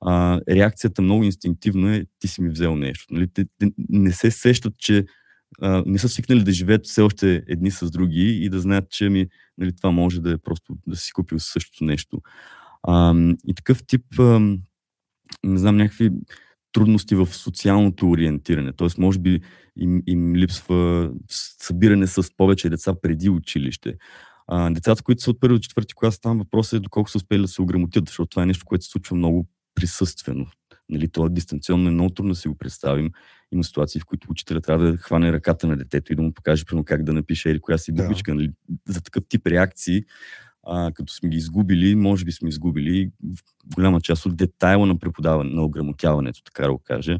а, реакцията много инстинктивно е ти си ми взел нещо. Нали? Те, те не се сещат, че не са свикнали да живеят все още едни с други и да знаят, че ми, нали, това може да е просто да си купил същото нещо. А, и такъв тип, а, не знам, някакви трудности в социалното ориентиране. Тоест, може би им, им липсва събиране с повече деца преди училище. А, децата, които са от първи до четвърти клас, там въпросът е доколко са успели да се ограмотят, защото това е нещо, което се случва много присъствено. Нали, това дистанционно е много трудно да си го представим. Има ситуации, в които учителя трябва да хване ръката на детето и да му покаже прямо как да напише или коя си буквичка. Да. Нали. За такъв тип реакции, а, като сме ги изгубили, може би сме изгубили голяма част от детайла на преподаване, на ограмотяването, така да го кажа.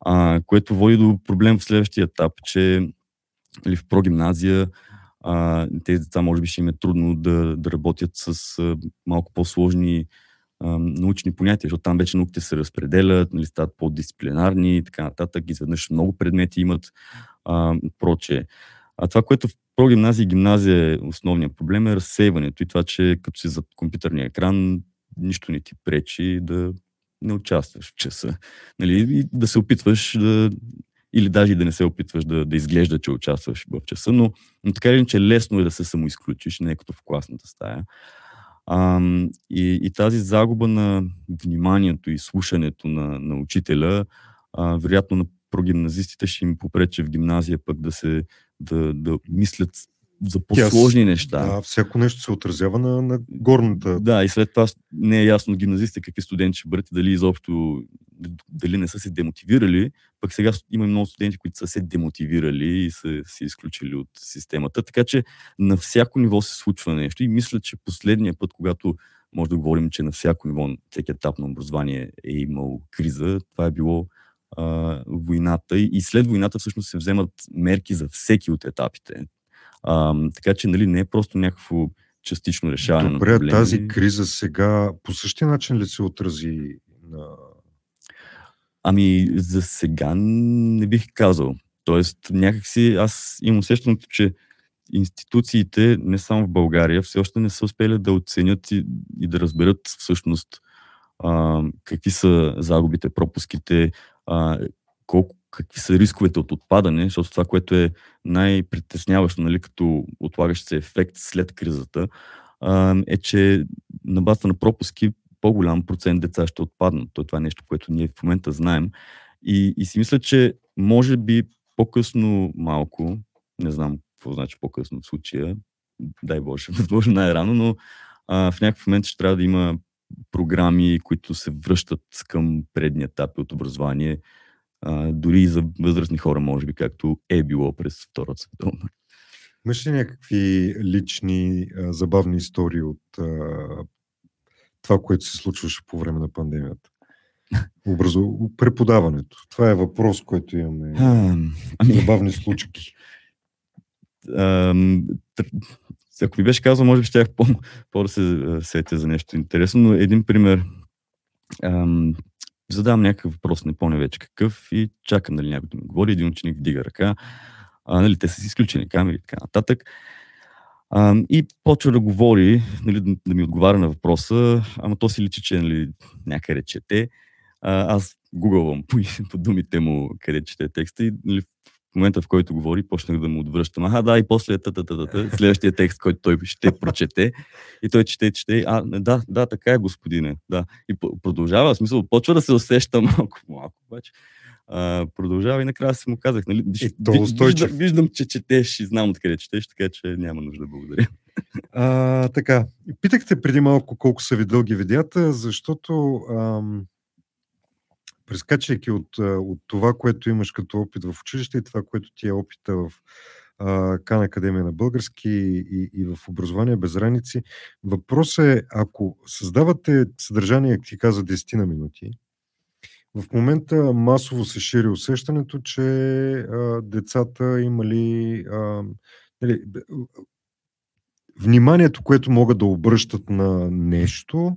А, което води до проблем в следващия етап, че или нали, в прогимназия а, тези деца може би ще им е трудно да, да работят с а, малко по-сложни научни понятия, защото там вече науките се разпределят, нали, стават по-дисциплинарни и така нататък. Изведнъж много предмети имат а, проче. А това, което в прогимназия и гимназия е основният проблем е разсейването и това, че като си зад компютърния екран нищо не ти пречи да не участваш в часа. Нали? И да се опитваш да или даже и да не се опитваш да, да изглежда, че участваш в часа, но, но така или че лесно е да се самоизключиш, не е като в класната стая. А, и, и тази загуба на вниманието и слушането на, на учителя, а, вероятно на прогимназистите ще им попрече в гимназия пък да се да, да мислят за по-сложни неща. Да, всяко нещо се отразява на, на горната. Да, и след това не е ясно гимназистите какви студенти ще бъдат, дали изобщо дали не са се демотивирали, пък сега има много студенти, които са се демотивирали и са се изключили от системата. Така че на всяко ниво се случва нещо и мисля, че последния път, когато може да говорим, че на всяко ниво, всеки етап на образование е имал криза, това е било а, войната и след войната всъщност се вземат мерки за всеки от етапите. А, така че нали, не е просто някакво частично решаване Добре, на проблеми. тази криза сега по същия начин ли се отрази на... Ами, за сега не бих казал. Тоест, някакси аз имам усещането, че институциите, не само в България, все още не са успели да оценят и, и да разберат всъщност а, какви са загубите, пропуските, а, колко какви са рисковете от отпадане, защото това, което е най-притесняващо, нали, като отлагащ се ефект след кризата, е, че на базата на пропуски по-голям процент деца ще отпаднат. То, това е нещо, което ние в момента знаем. И, и си мисля, че може би по-късно малко, не знам какво значи по-късно в случая, дай Боже, възможно най-рано, но а, в някакъв момент ще трябва да има програми, които се връщат към предния етап от образование, а, дори и за възрастни хора, може би, както е било през Втората световна. Имаш ли някакви лични, а, забавни истории от а, това, което се случваше по време на пандемията? Образу... Преподаването. Това е въпрос, който имаме. А, ами... Забавни случки. ако ми беше казал, може би щях по, по да се сетя за нещо интересно, но един пример. Ам, задавам някакъв въпрос, не помня вече какъв и чакам нали, някой да ми говори, един ученик вдига ръка, а, нали, те са си изключени камери и така нататък. А, и почва да говори, нали, да ми отговаря на въпроса, ама то си личи, че нали, някъде чете. А, аз гугълвам по, по думите му къде чете текста и нали, в момента, в който говори, почнах да му отвръщам. Ага, да, и после та, та, та, та, следващия текст, който той ще прочете. И той чете, чете. А, да, да, така е, господине. Да. И продължава, в смисъл, почва да се усеща малко, малко обаче. А, продължава и накрая си му казах, нали, виж, виждам, виждам, че четеш и знам откъде четеш, така че няма нужда, благодаря. А, така, питахте преди малко колко са ви дълги видеята, защото ам, прескачайки от, от това, което имаш като опит в училище и това, което ти е опита в Кан Академия на български и, и в образование без раници, въпросът е, ако създавате съдържание, ти каза 10 на минути, в момента масово се шири усещането, че а, децата имали а, нали, вниманието, което могат да обръщат на нещо,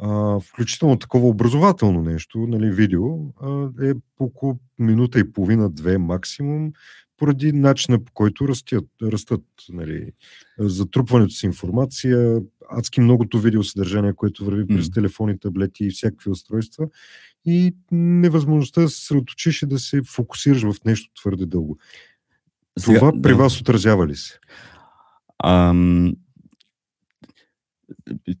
а, включително такова образователно нещо, нали, видео, а, е по около минута и половина, две максимум, поради начина по който растят, растат нали, затрупването с информация, адски многото видеосъдържание, което върви през mm. телефони, таблети и всякакви устройства и невъзможността да се съсредоточиш и да се фокусираш в нещо твърде дълго. Сега, Това при да. вас отразява ли се? Ам,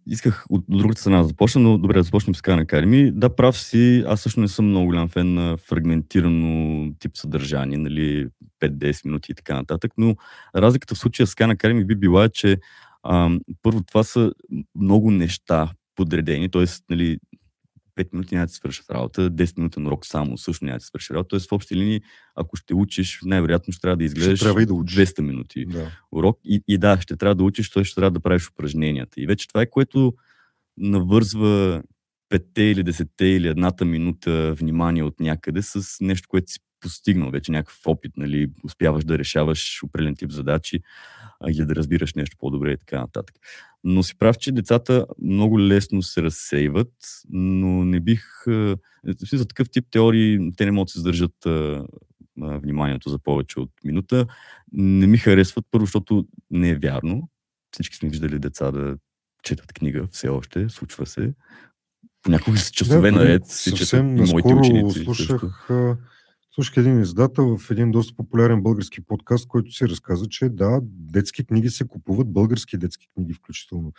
исках от другата страна да започна, но добре да започнем с Khan Academy. Да, прав си, аз също не съм много голям фен на фрагментирано тип съдържание, нали, 5-10 минути и така нататък, но разликата в случая с Khan Academy би била, че ам, първо това са много неща подредени, т.е. Нали, 5 минути няма да свършат работа, 10 минутен урок само също няма да свърши работа. Тоест в общи линии, ако ще учиш, най-вероятно ще трябва да изгледаш ще трябва и да учиш. 200 минути да. урок. И, и да, ще трябва да учиш, той ще трябва да правиш упражненията. И вече това е което навързва петте или десетте или едната минута внимание от някъде с нещо, което си постигнал вече някакъв опит, нали, успяваш да решаваш определен тип задачи а, или да разбираш нещо по-добре и така нататък. Но си прав, че децата много лесно се разсейват, но не бих... За такъв тип теории те не могат да се задържат вниманието за повече от минута. Не ми харесват, първо, защото не е вярно. Всички сме виждали деца да четат книга все още, случва се. Понякога с часове да, наред и моите ученици. Слушах, слушах един издател в един доста популярен български подкаст, който си разказа, че да, детски книги се купуват, български детски книги включително.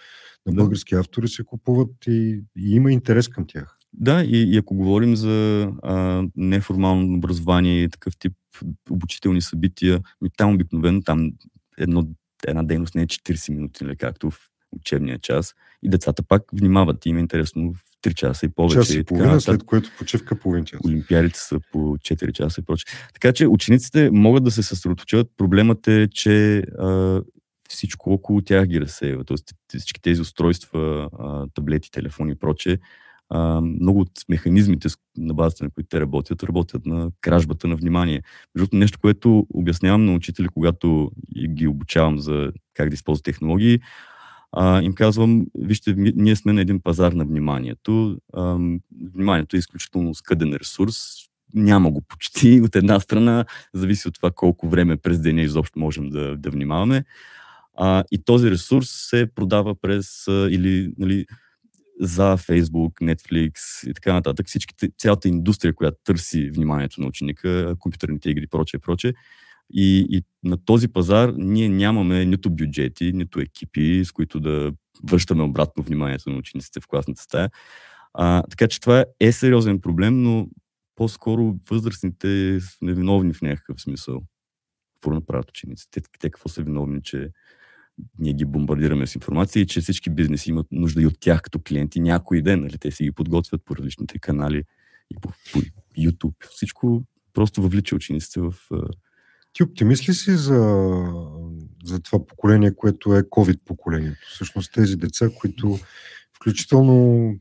На да. български автори се купуват и, и има интерес към тях. Да, и, и ако говорим за а, неформално образование и такъв тип обучителни събития, ми там обикновено там едно, една дейност не е 40 минути, нали, както в учебния час. И децата пак внимават. Им е интересно 3 часа и повече. Час и половина, след което почивка половин час. Олимпиадите са по 4 часа и прочее. Така че учениците могат да се съсредоточат. Проблемът е, че а, всичко около тях ги разсеява. Тоест всички тези устройства, а, таблети, телефони и прочее, а, много от механизмите, на базата на които те работят, работят на кражбата на внимание. Между нещо, което обяснявам на учители, когато ги обучавам за как да използват технологии, а, им казвам, вижте, ние сме на един пазар на вниманието. А, вниманието е изключително скъден ресурс. Няма го почти. От една страна зависи от това колко време през деня изобщо можем да, да внимаваме. А, и този ресурс се продава през а, или нали, за Facebook, Netflix и така нататък. Всичките, цялата индустрия, която търси вниманието на ученика, компютърните игри, прочее, прочее. И, и на този пазар ние нямаме нито бюджети, нито екипи, с които да връщаме обратно вниманието на учениците в класната стая. А, така че това е сериозен проблем, но по-скоро възрастните са невиновни в някакъв смисъл. Какво направят учениците? Те, те какво са виновни, че ние ги бомбардираме с информация и че всички бизнеси имат нужда и от тях като клиенти някой ден. Нали? Те си ги подготвят по различните канали и по, по YouTube. Всичко просто въвлича учениците в ти оптимист ли си за, за това поколение, което е COVID поколението? Всъщност тези деца, които включително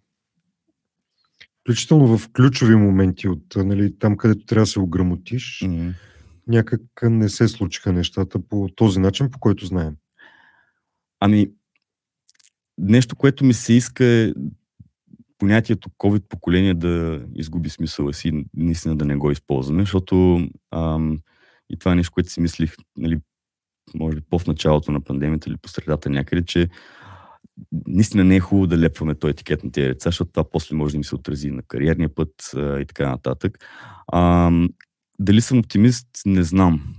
включително в ключови моменти от нали, там, където трябва да се ограмотиш, mm-hmm. някак не се случиха нещата по този начин, по който знаем. Ами, нещо, което ми се иска е понятието COVID поколение да изгуби смисъла си, наистина да не го използваме, защото ам, и това е нещо, което си мислих, нали, може би по-в началото на пандемията или по средата някъде, че наистина не е хубаво да лепваме този етикет на тези деца, защото това после може да ми се отрази на кариерния път а, и така нататък. А, дали съм оптимист, не знам.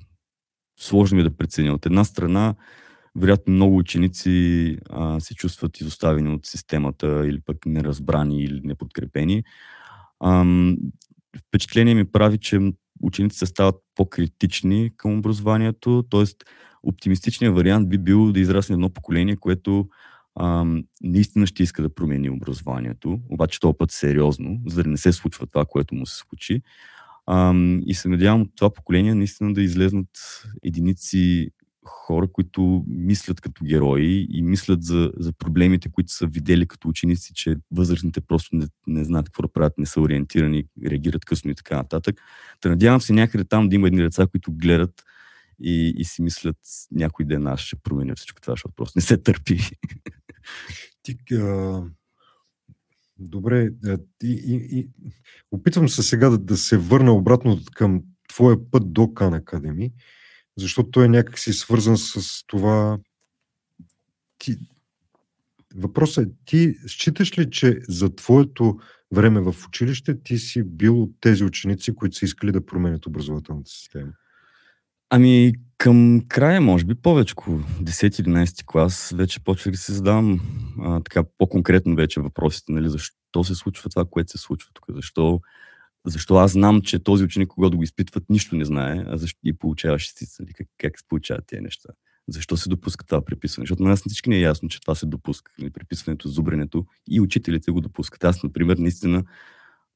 Сложно ми е да преценя. От една страна, вероятно много ученици а, се чувстват изоставени от системата или пък неразбрани или неподкрепени. А, впечатление ми прави, че учениците стават по-критични към образованието, т.е. оптимистичният вариант би бил да израсне едно поколение, което ам, наистина ще иска да промени образованието, обаче този път сериозно, за да не се случва това, което му се случи. Ам, и се надявам от това поколение наистина да излезнат единици хора, които мислят като герои и мислят за, за проблемите, които са видели като ученици, че възрастните просто не, не знаят какво да правят, не са ориентирани, реагират късно и така нататък. Та надявам се някъде там да има едни деца, които гледат и, и си мислят някой ден аз ще променя всичко това, защото просто не се търпи. Ти, а... Добре, и, и, и... опитвам се сега да, да се върна обратно към твоя път до Кан Академи защото той е някакси свързан с това. Ти... Въпросът е, ти считаш ли, че за твоето време в училище ти си бил от тези ученици, които са искали да променят образователната система? Ами, към края, може би, повече. 10-11 клас вече почвах да се задавам а, така по-конкретно вече въпросите, нали, защо се случва това, което се случва тук, защо защо аз знам, че този ученик, когато го изпитват, нищо не знае, а защо и получава шестица. Нали? Как, как се получават тези неща? Защо се допуска това преписване? Защото на нас всички не е ясно, че това се допуска. Нали? Преписването, зубренето и учителите го допускат. Аз, например, наистина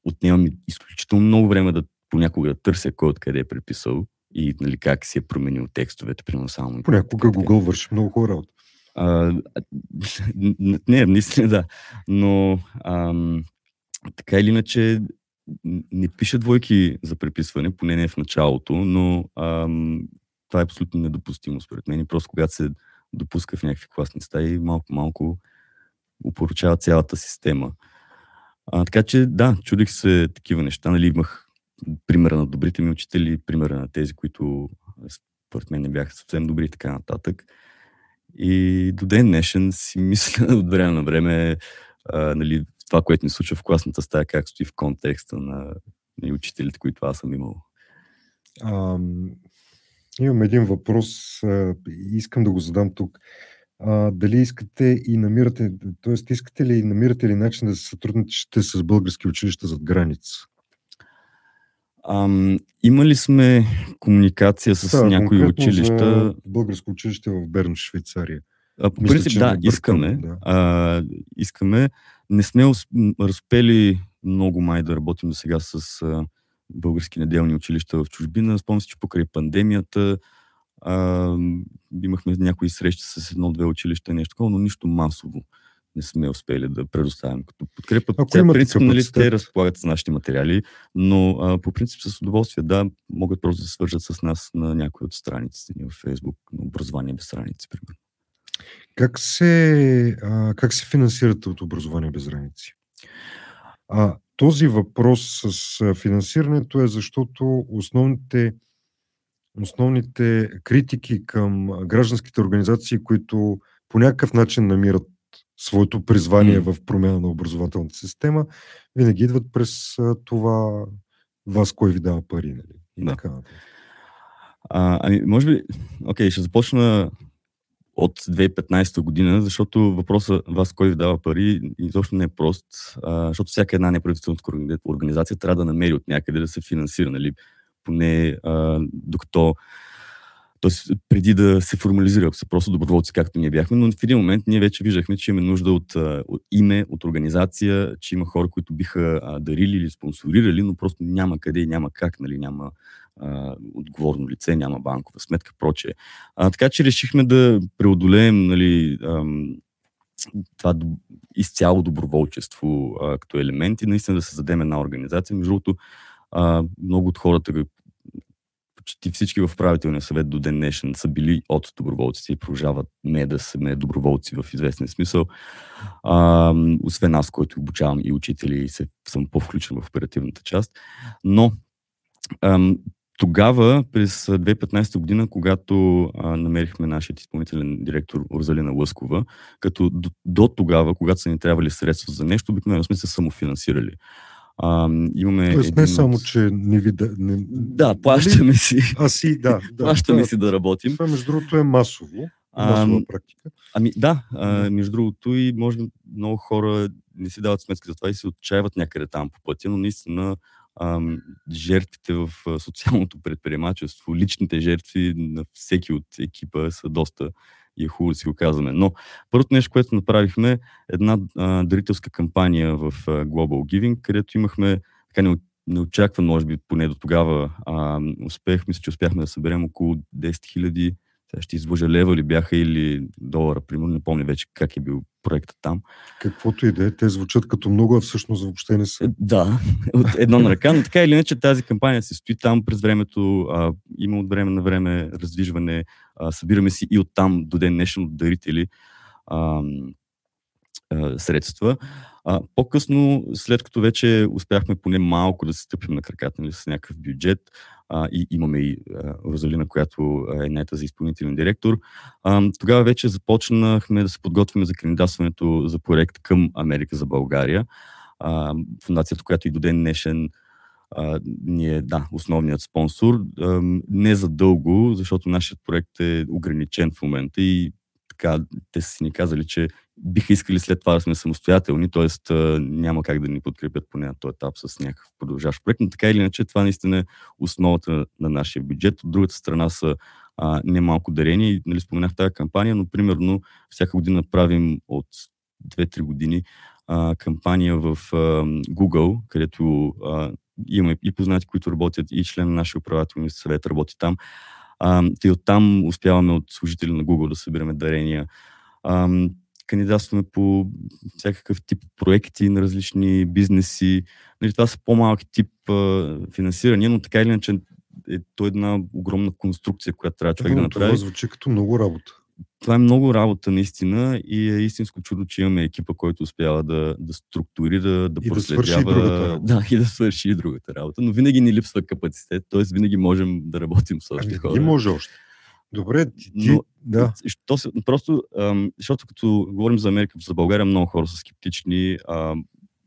отнемам изключително много време да понякога да търся кой откъде е преписал и нали, как си е променил текстовете, примерно само. Понякога Google върши много хора от. А, не, наистина да. Но ам, така или иначе, не пише двойки за преписване, поне не в началото, но ам, това е абсолютно недопустимо според мен. И просто когато се допуска в някакви класни стаи, малко-малко упоручава цялата система. А, така че да, чудих се такива неща. Нали, имах примера на добрите ми учители, примера на тези, които според мен не бяха съвсем добри и така нататък. И до ден днешен си мисля от време на време а, нали, това, което ни случва в класната стая, как стои в контекста на, на учителите, които аз съм имал. А, имам един въпрос, а, искам да го задам тук. А, дали искате и намирате, т.е. искате ли и намирате ли начин да се сътрудничите с български училища зад граница? Ам, имали сме комуникация с да, някои училища. Българско училище в Берн, Швейцария. А, по принцип, да, искаме. Да. А, искаме. Не сме успели много май да работим до сега с а, български неделни училища в чужбина. Спомням се, че покрай пандемията а, имахме някои срещи с едно-две училища, нещо такова, но нищо масово не сме успели да предоставим като подкрепа. Ако Тя, принцип, нали, те разполагат с нашите материали, но а, по принцип с удоволствие, да, могат просто да се свържат с нас на някои от страниците ни в Facebook, на образование без страници, примерно. Как се, а, как се финансирате от образование без граници? А, този въпрос с финансирането е защото основните, основните критики към гражданските организации, които по някакъв начин намират своето призвание mm. в промяна на образователната система, винаги идват през това вас кой ви дава пари. Нали? И да. така а, ами, може би, окей, ще започна от 2015 година, защото въпросът вас кой ви дава пари изобщо не е прост, а, защото всяка една неправителствена организация трябва да намери от някъде да се финансира, нали? поне а, докато Тоест, преди да се формализира, ако са просто доброволци, както ние бяхме, но в един момент ние вече виждахме, че имаме нужда от, от име, от организация, че има хора, които биха дарили или спонсорирали, но просто няма къде и няма как, нали, няма отговорно лице, няма банкова сметка, прочее. А, така че решихме да преодолеем нали, ам, това изцяло доброволчество а, като елемент и наистина да създадем една организация. Между другото, а, много от хората, почти всички в правителния съвет до ден днешен са били от доброволците и продължават не да сме доброволци в известен смисъл. А, освен аз, който обучавам и учители и се, съм по-включен в оперативната част. Но тогава, през 2015 година, когато а, намерихме нашия изпълнителен директор Орзалина Лъскова, като до, до тогава, когато са ни трябвали средства за нещо, обикновено сме се самофинансирали. А, имаме Тоест не само, че не ви да... Не... Да, плащаме си. А си, да. да плащаме това, си да работим. Това, между другото, е масово. Масова а, практика. Ами да, а, между другото и може много хора не си дават сметка за това и се отчаяват някъде там по пътя, но наистина жертвите в социалното предприемачество, личните жертви на всеки от екипа са доста и е хубаво да си го казваме. Но първото нещо, което направихме, една а, дарителска кампания в а, Global Giving, където имахме така не, неочакван, може би поне до тогава а, успех. Мисля, че успяхме да съберем около 10 000 сега ще излъжа лева ли бяха или долара, примерно, не помня вече как е бил проектът там. Каквото и да е, те звучат като много, а всъщност въобще не са. Е, да, от едно на ръка, но така или иначе тази кампания се стои там през времето, а, има от време на време раздвижване, а, събираме си и оттам до ден днешен от дарители а, а, средства. А, по-късно, след като вече успяхме поне малко да се стъпим на краката нали, с някакъв бюджет, а, и имаме и а, Розалина, която е нета за изпълнителен директор, а, тогава вече започнахме да се подготвяме за кандидатстването за проект към Америка за България. А, фундацията, която и до ден днешен а, ни е да, основният спонсор. А, не за дълго, защото нашият проект е ограничен в момента и така, те са си ни казали, че биха искали след това да сме самостоятелни, т.е. няма как да ни подкрепят поне на този етап с някакъв продължаващ проект, но така или иначе това наистина е основата на нашия бюджет. От другата страна са а, немалко дарения и нали, споменах тази кампания, но примерно всяка година правим от 2-3 години а, кампания в а, Google, където а, имаме и познати, които работят, и член на нашия управителния съвет работи там. А, и оттам успяваме от служители на Google да събираме дарения. А, кандидатстваме по всякакъв тип проекти на различни бизнеси. Нали, това са по-малки тип а, финансирания, но така или иначе е то една огромна конструкция, която трябва човек да направи. Това звучи като много работа това е много работа наистина и е истинско чудо, че имаме екипа, който успява да, да структурира, да и проследява. Да, да, и да свърши и другата работа. Но винаги ни липсва капацитет, т.е. винаги можем да работим с още ами, хора. И може още. Добре, ти, Но- да. Що се, просто, ам, защото като говорим за Америка, за България много хора са скептични. Ам,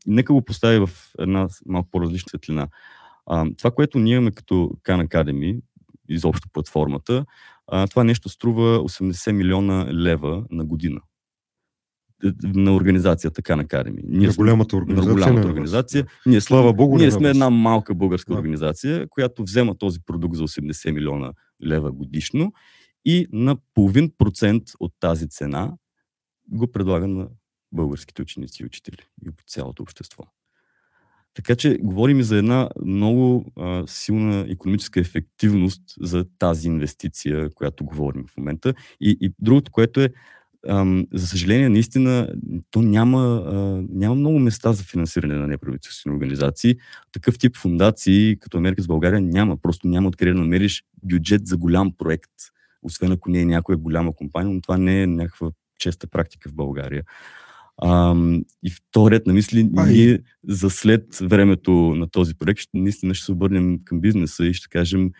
нека го поставя в една малко по-различна светлина. Ам, това, което ние имаме като Khan Academy, изобщо платформата, а, това нещо струва 80 милиона лева на година на организацията Khan Academy. Ние на голямата организация. голямата на вас. организация. Ние, Слава Богу, не ние сме една малка българска Да. организация, която взема този продукт за 80 милиона лева годишно и на половин процент от тази цена го предлага на българските ученици и учители и по цялото общество. Така че говорим и за една много а, силна економическа ефективност за тази инвестиция, която говорим в момента. И, и другото, което е, ам, за съжаление, наистина, то няма, а, няма много места за финансиране на неправителствени организации. Такъв тип фундации, като Америка с България, няма. Просто няма откъде да намериш бюджет за голям проект, освен ако не е някоя голяма компания, но това не е някаква честа практика в България. Ам, и в този ред на мисли, А, и- ние за след времето на този проект ще, наистина ще се обърнем към бизнеса и ще кажем,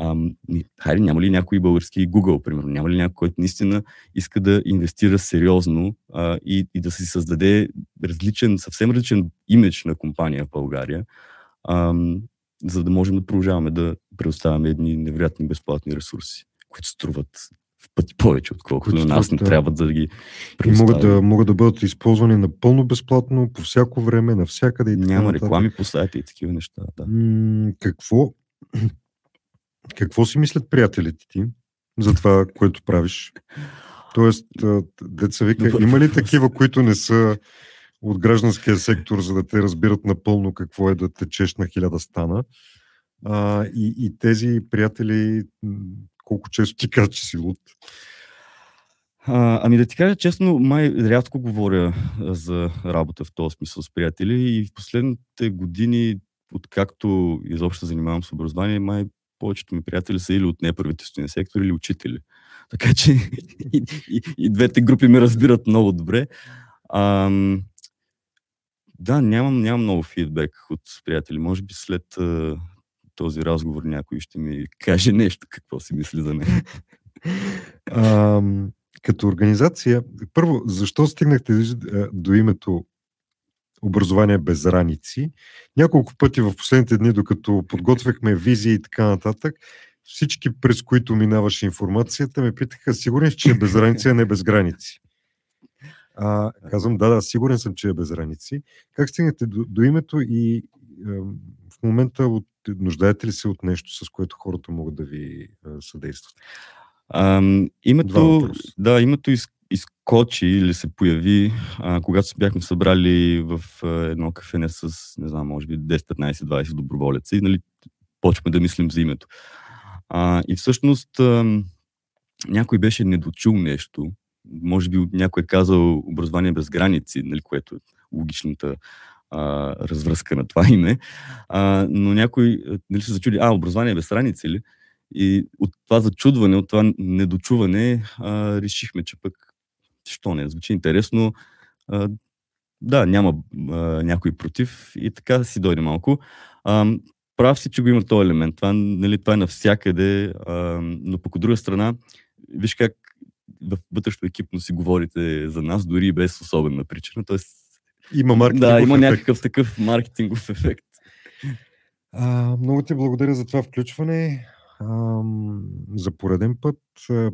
ам, хайде, няма ли някой български Google, примерно, няма ли някой, който наистина иска да инвестира сериозно а, и, и да си създаде различен, съвсем различен имидж на компания в България, ам, за да можем да продължаваме да предоставяме едни невероятни безплатни ресурси, които струват в пъти повече, отколкото на нас не да. трябва да ги И могат да, могат да бъдат използвани напълно безплатно, по всяко време, навсякъде. И Няма реклами по сайта и такива неща. Да. М, какво, какво си мислят приятелите ти за това, което правиш? Тоест, деца вика, Добър има ли такива, които не са от гражданския сектор, за да те разбират напълно какво е да течеш на хиляда стана? А, и, и тези приятели, колко често ти кажат, че си луд? А, ами да ти кажа честно, май рядко говоря за работа в този смисъл с приятели и в последните години, откакто изобщо занимавам с образование, май повечето ми приятели са или от неправителствения сектор, или учители. Така че и, и, и двете групи ме разбират много добре. Ам, да, нямам, нямам много фидбек от приятели. Може би след а, този разговор някой ще ми каже нещо, какво си мисли за мен. А, като организация, първо, защо стигнахте а, до името образование без раници? Няколко пъти в последните дни, докато подготвяхме визии и така нататък, всички, през които минаваше информацията, ме питаха, сигурен си, че е без раници, а не без граници. А, казвам, да, да, сигурен съм, че е без раници. Как стигнете до, до името и а, в момента от, нуждаете ли се от нещо, с което хората могат да ви а, съдействат? Два името, да, името из, изкочи или се появи, а, когато се бяхме събрали в а, едно кафене с, не знам, може би 10, 15, 20 доброволеца и нали, почваме да мислим за името. А, и всъщност ам, някой беше недочул нещо. Може би някой е казал образование без граници, нали, което е логичната а, развръзка на това име. А, но някой а, нали, се зачуди, а, образование без граници ли? И от това зачудване, от това недочуване, а, решихме, че пък, що не, звучи интересно. А, да, няма а, някой против и така си дойде малко. А, прав си, че го има този елемент. Това, нали, това е навсякъде, а, но пък от друга страна, виж как вътрешно екипно си говорите за нас, дори и без особена причина. Тоест, Има маркетингов да, има ефект. някакъв такъв маркетингов ефект. А, много ти благодаря за това включване. За пореден път.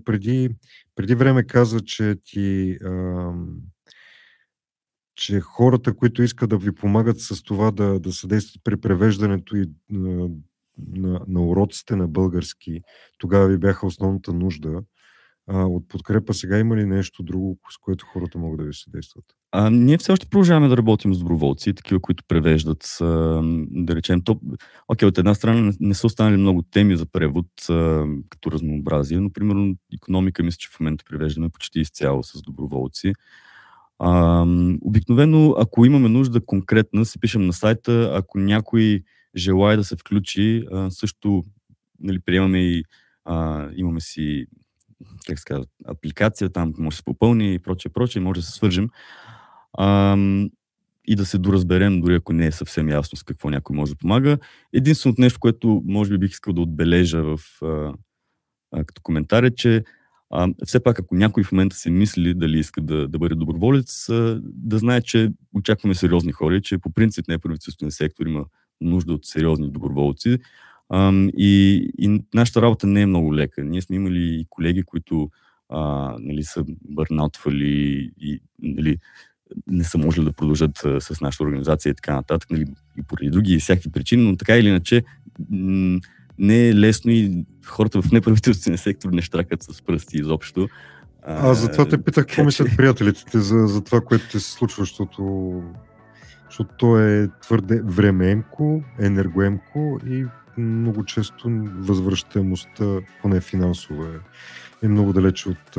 Преди, преди време каза, че ти че хората, които искат да ви помагат с това да, да съдействат при превеждането и на, на, на уроците на български, тогава ви бяха основната нужда. А, от подкрепа сега има ли нещо друго, с което хората могат да ви съдействат? А, ние все още продължаваме да работим с доброволци, такива, които превеждат, а, да речем, то, окей, от една страна не, са останали много теми за превод, а, като разнообразие, но, примерно, економика, мисля, че в момента превеждаме почти изцяло с доброволци. А, обикновено, ако имаме нужда конкретна, се пишем на сайта, ако някой желая да се включи, а, също нали, приемаме и а, имаме си как се казва, апликация, там може да се попълни и прочее, прочее, може да се свържем ам, и да се доразберем, дори ако не е съвсем ясно с какво някой може да помага. Единственото нещо, което може би бих искал да отбележа в, а, а, като коментар е, че а, все пак, ако някой в момента се мисли дали иска да, да бъде доброволец, а, да знае, че очакваме сериозни хора, че по принцип неправителствен сектор има нужда от сериозни доброволци. И, и нашата работа не е много лека. Ние сме имали колеги, които а, нали, са бърнаутвали и нали, не са можели да продължат а, с нашата организация и така нататък, нали, и поради други и всякакви причини, но така или иначе м- не е лесно и хората в неправителствения сектор не штракат с пръсти изобщо. А, а затова те питах какво мислят приятелите ти за, за това, което ти се случва, защото, защото то е твърде времеемко, енергоемко и много често възвръщаемостта, поне финансова, е, е много далече от,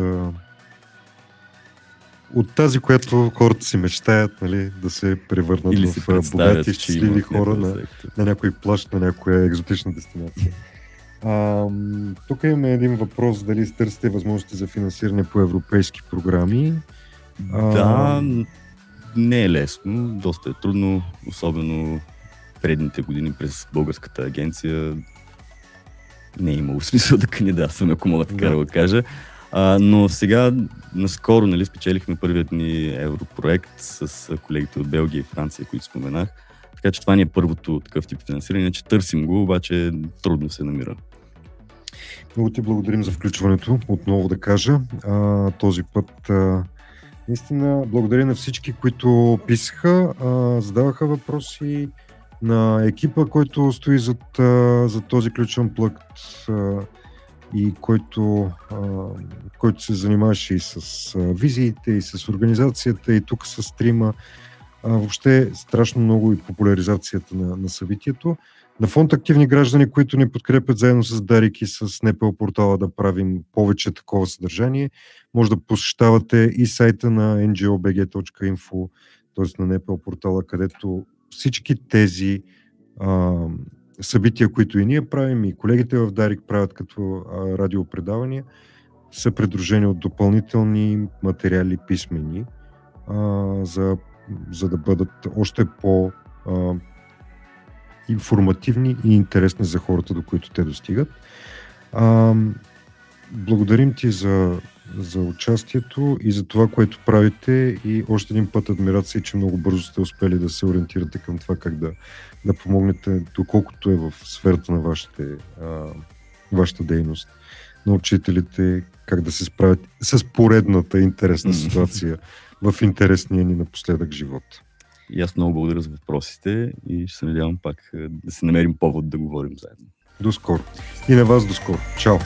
от тази, която хората си мечтаят, нали, да се превърнат Или в богати, щастливи хора на, на някой плащ, на някоя екзотична дестинация. А, тук имаме един въпрос, дали търсите възможности за финансиране по европейски програми. Да, не е лесно, доста е трудно, особено предните години през българската агенция не е имало смисъл да кандидатстваме, ако мога така да го кажа. А, но сега, наскоро, нали, спечелихме първият ни европроект с колегите от Белгия и Франция, които споменах. Така че това ни е първото такъв тип финансиране, че търсим го, обаче трудно се намира. Много ти благодарим за включването, отново да кажа. А, този път а, наистина благодаря на всички, които писаха, а, задаваха въпроси, на екипа, който стои зад, зад този ключен плък и който, който се занимаваше и с визиите, и с организацията, и тук с стрима. Въобще страшно много и популяризацията на, на събитието. На фонд активни граждани, които ни подкрепят заедно с Дарик и с НПО портала да правим повече такова съдържание, може да посещавате и сайта на ngobg.info, т.е. на НПО портала, където всички тези а, събития, които и ние правим, и колегите в Дарик правят като а, радиопредавания, са придружени от допълнителни материали писмени, а, за, за да бъдат още по а, информативни и интересни за хората, до които те достигат. А, благодарим ти за за участието и за това, което правите и още един път адмирация, че много бързо сте успели да се ориентирате към това как да, да помогнете, доколкото е в сферата на вашите, а, вашата дейност на учителите, как да се справят с поредната интересна ситуация в интересния ни напоследък живот. И аз много благодаря за въпросите и ще се надявам пак да се намерим повод да говорим заедно. До скоро. И на вас до скоро. Чао!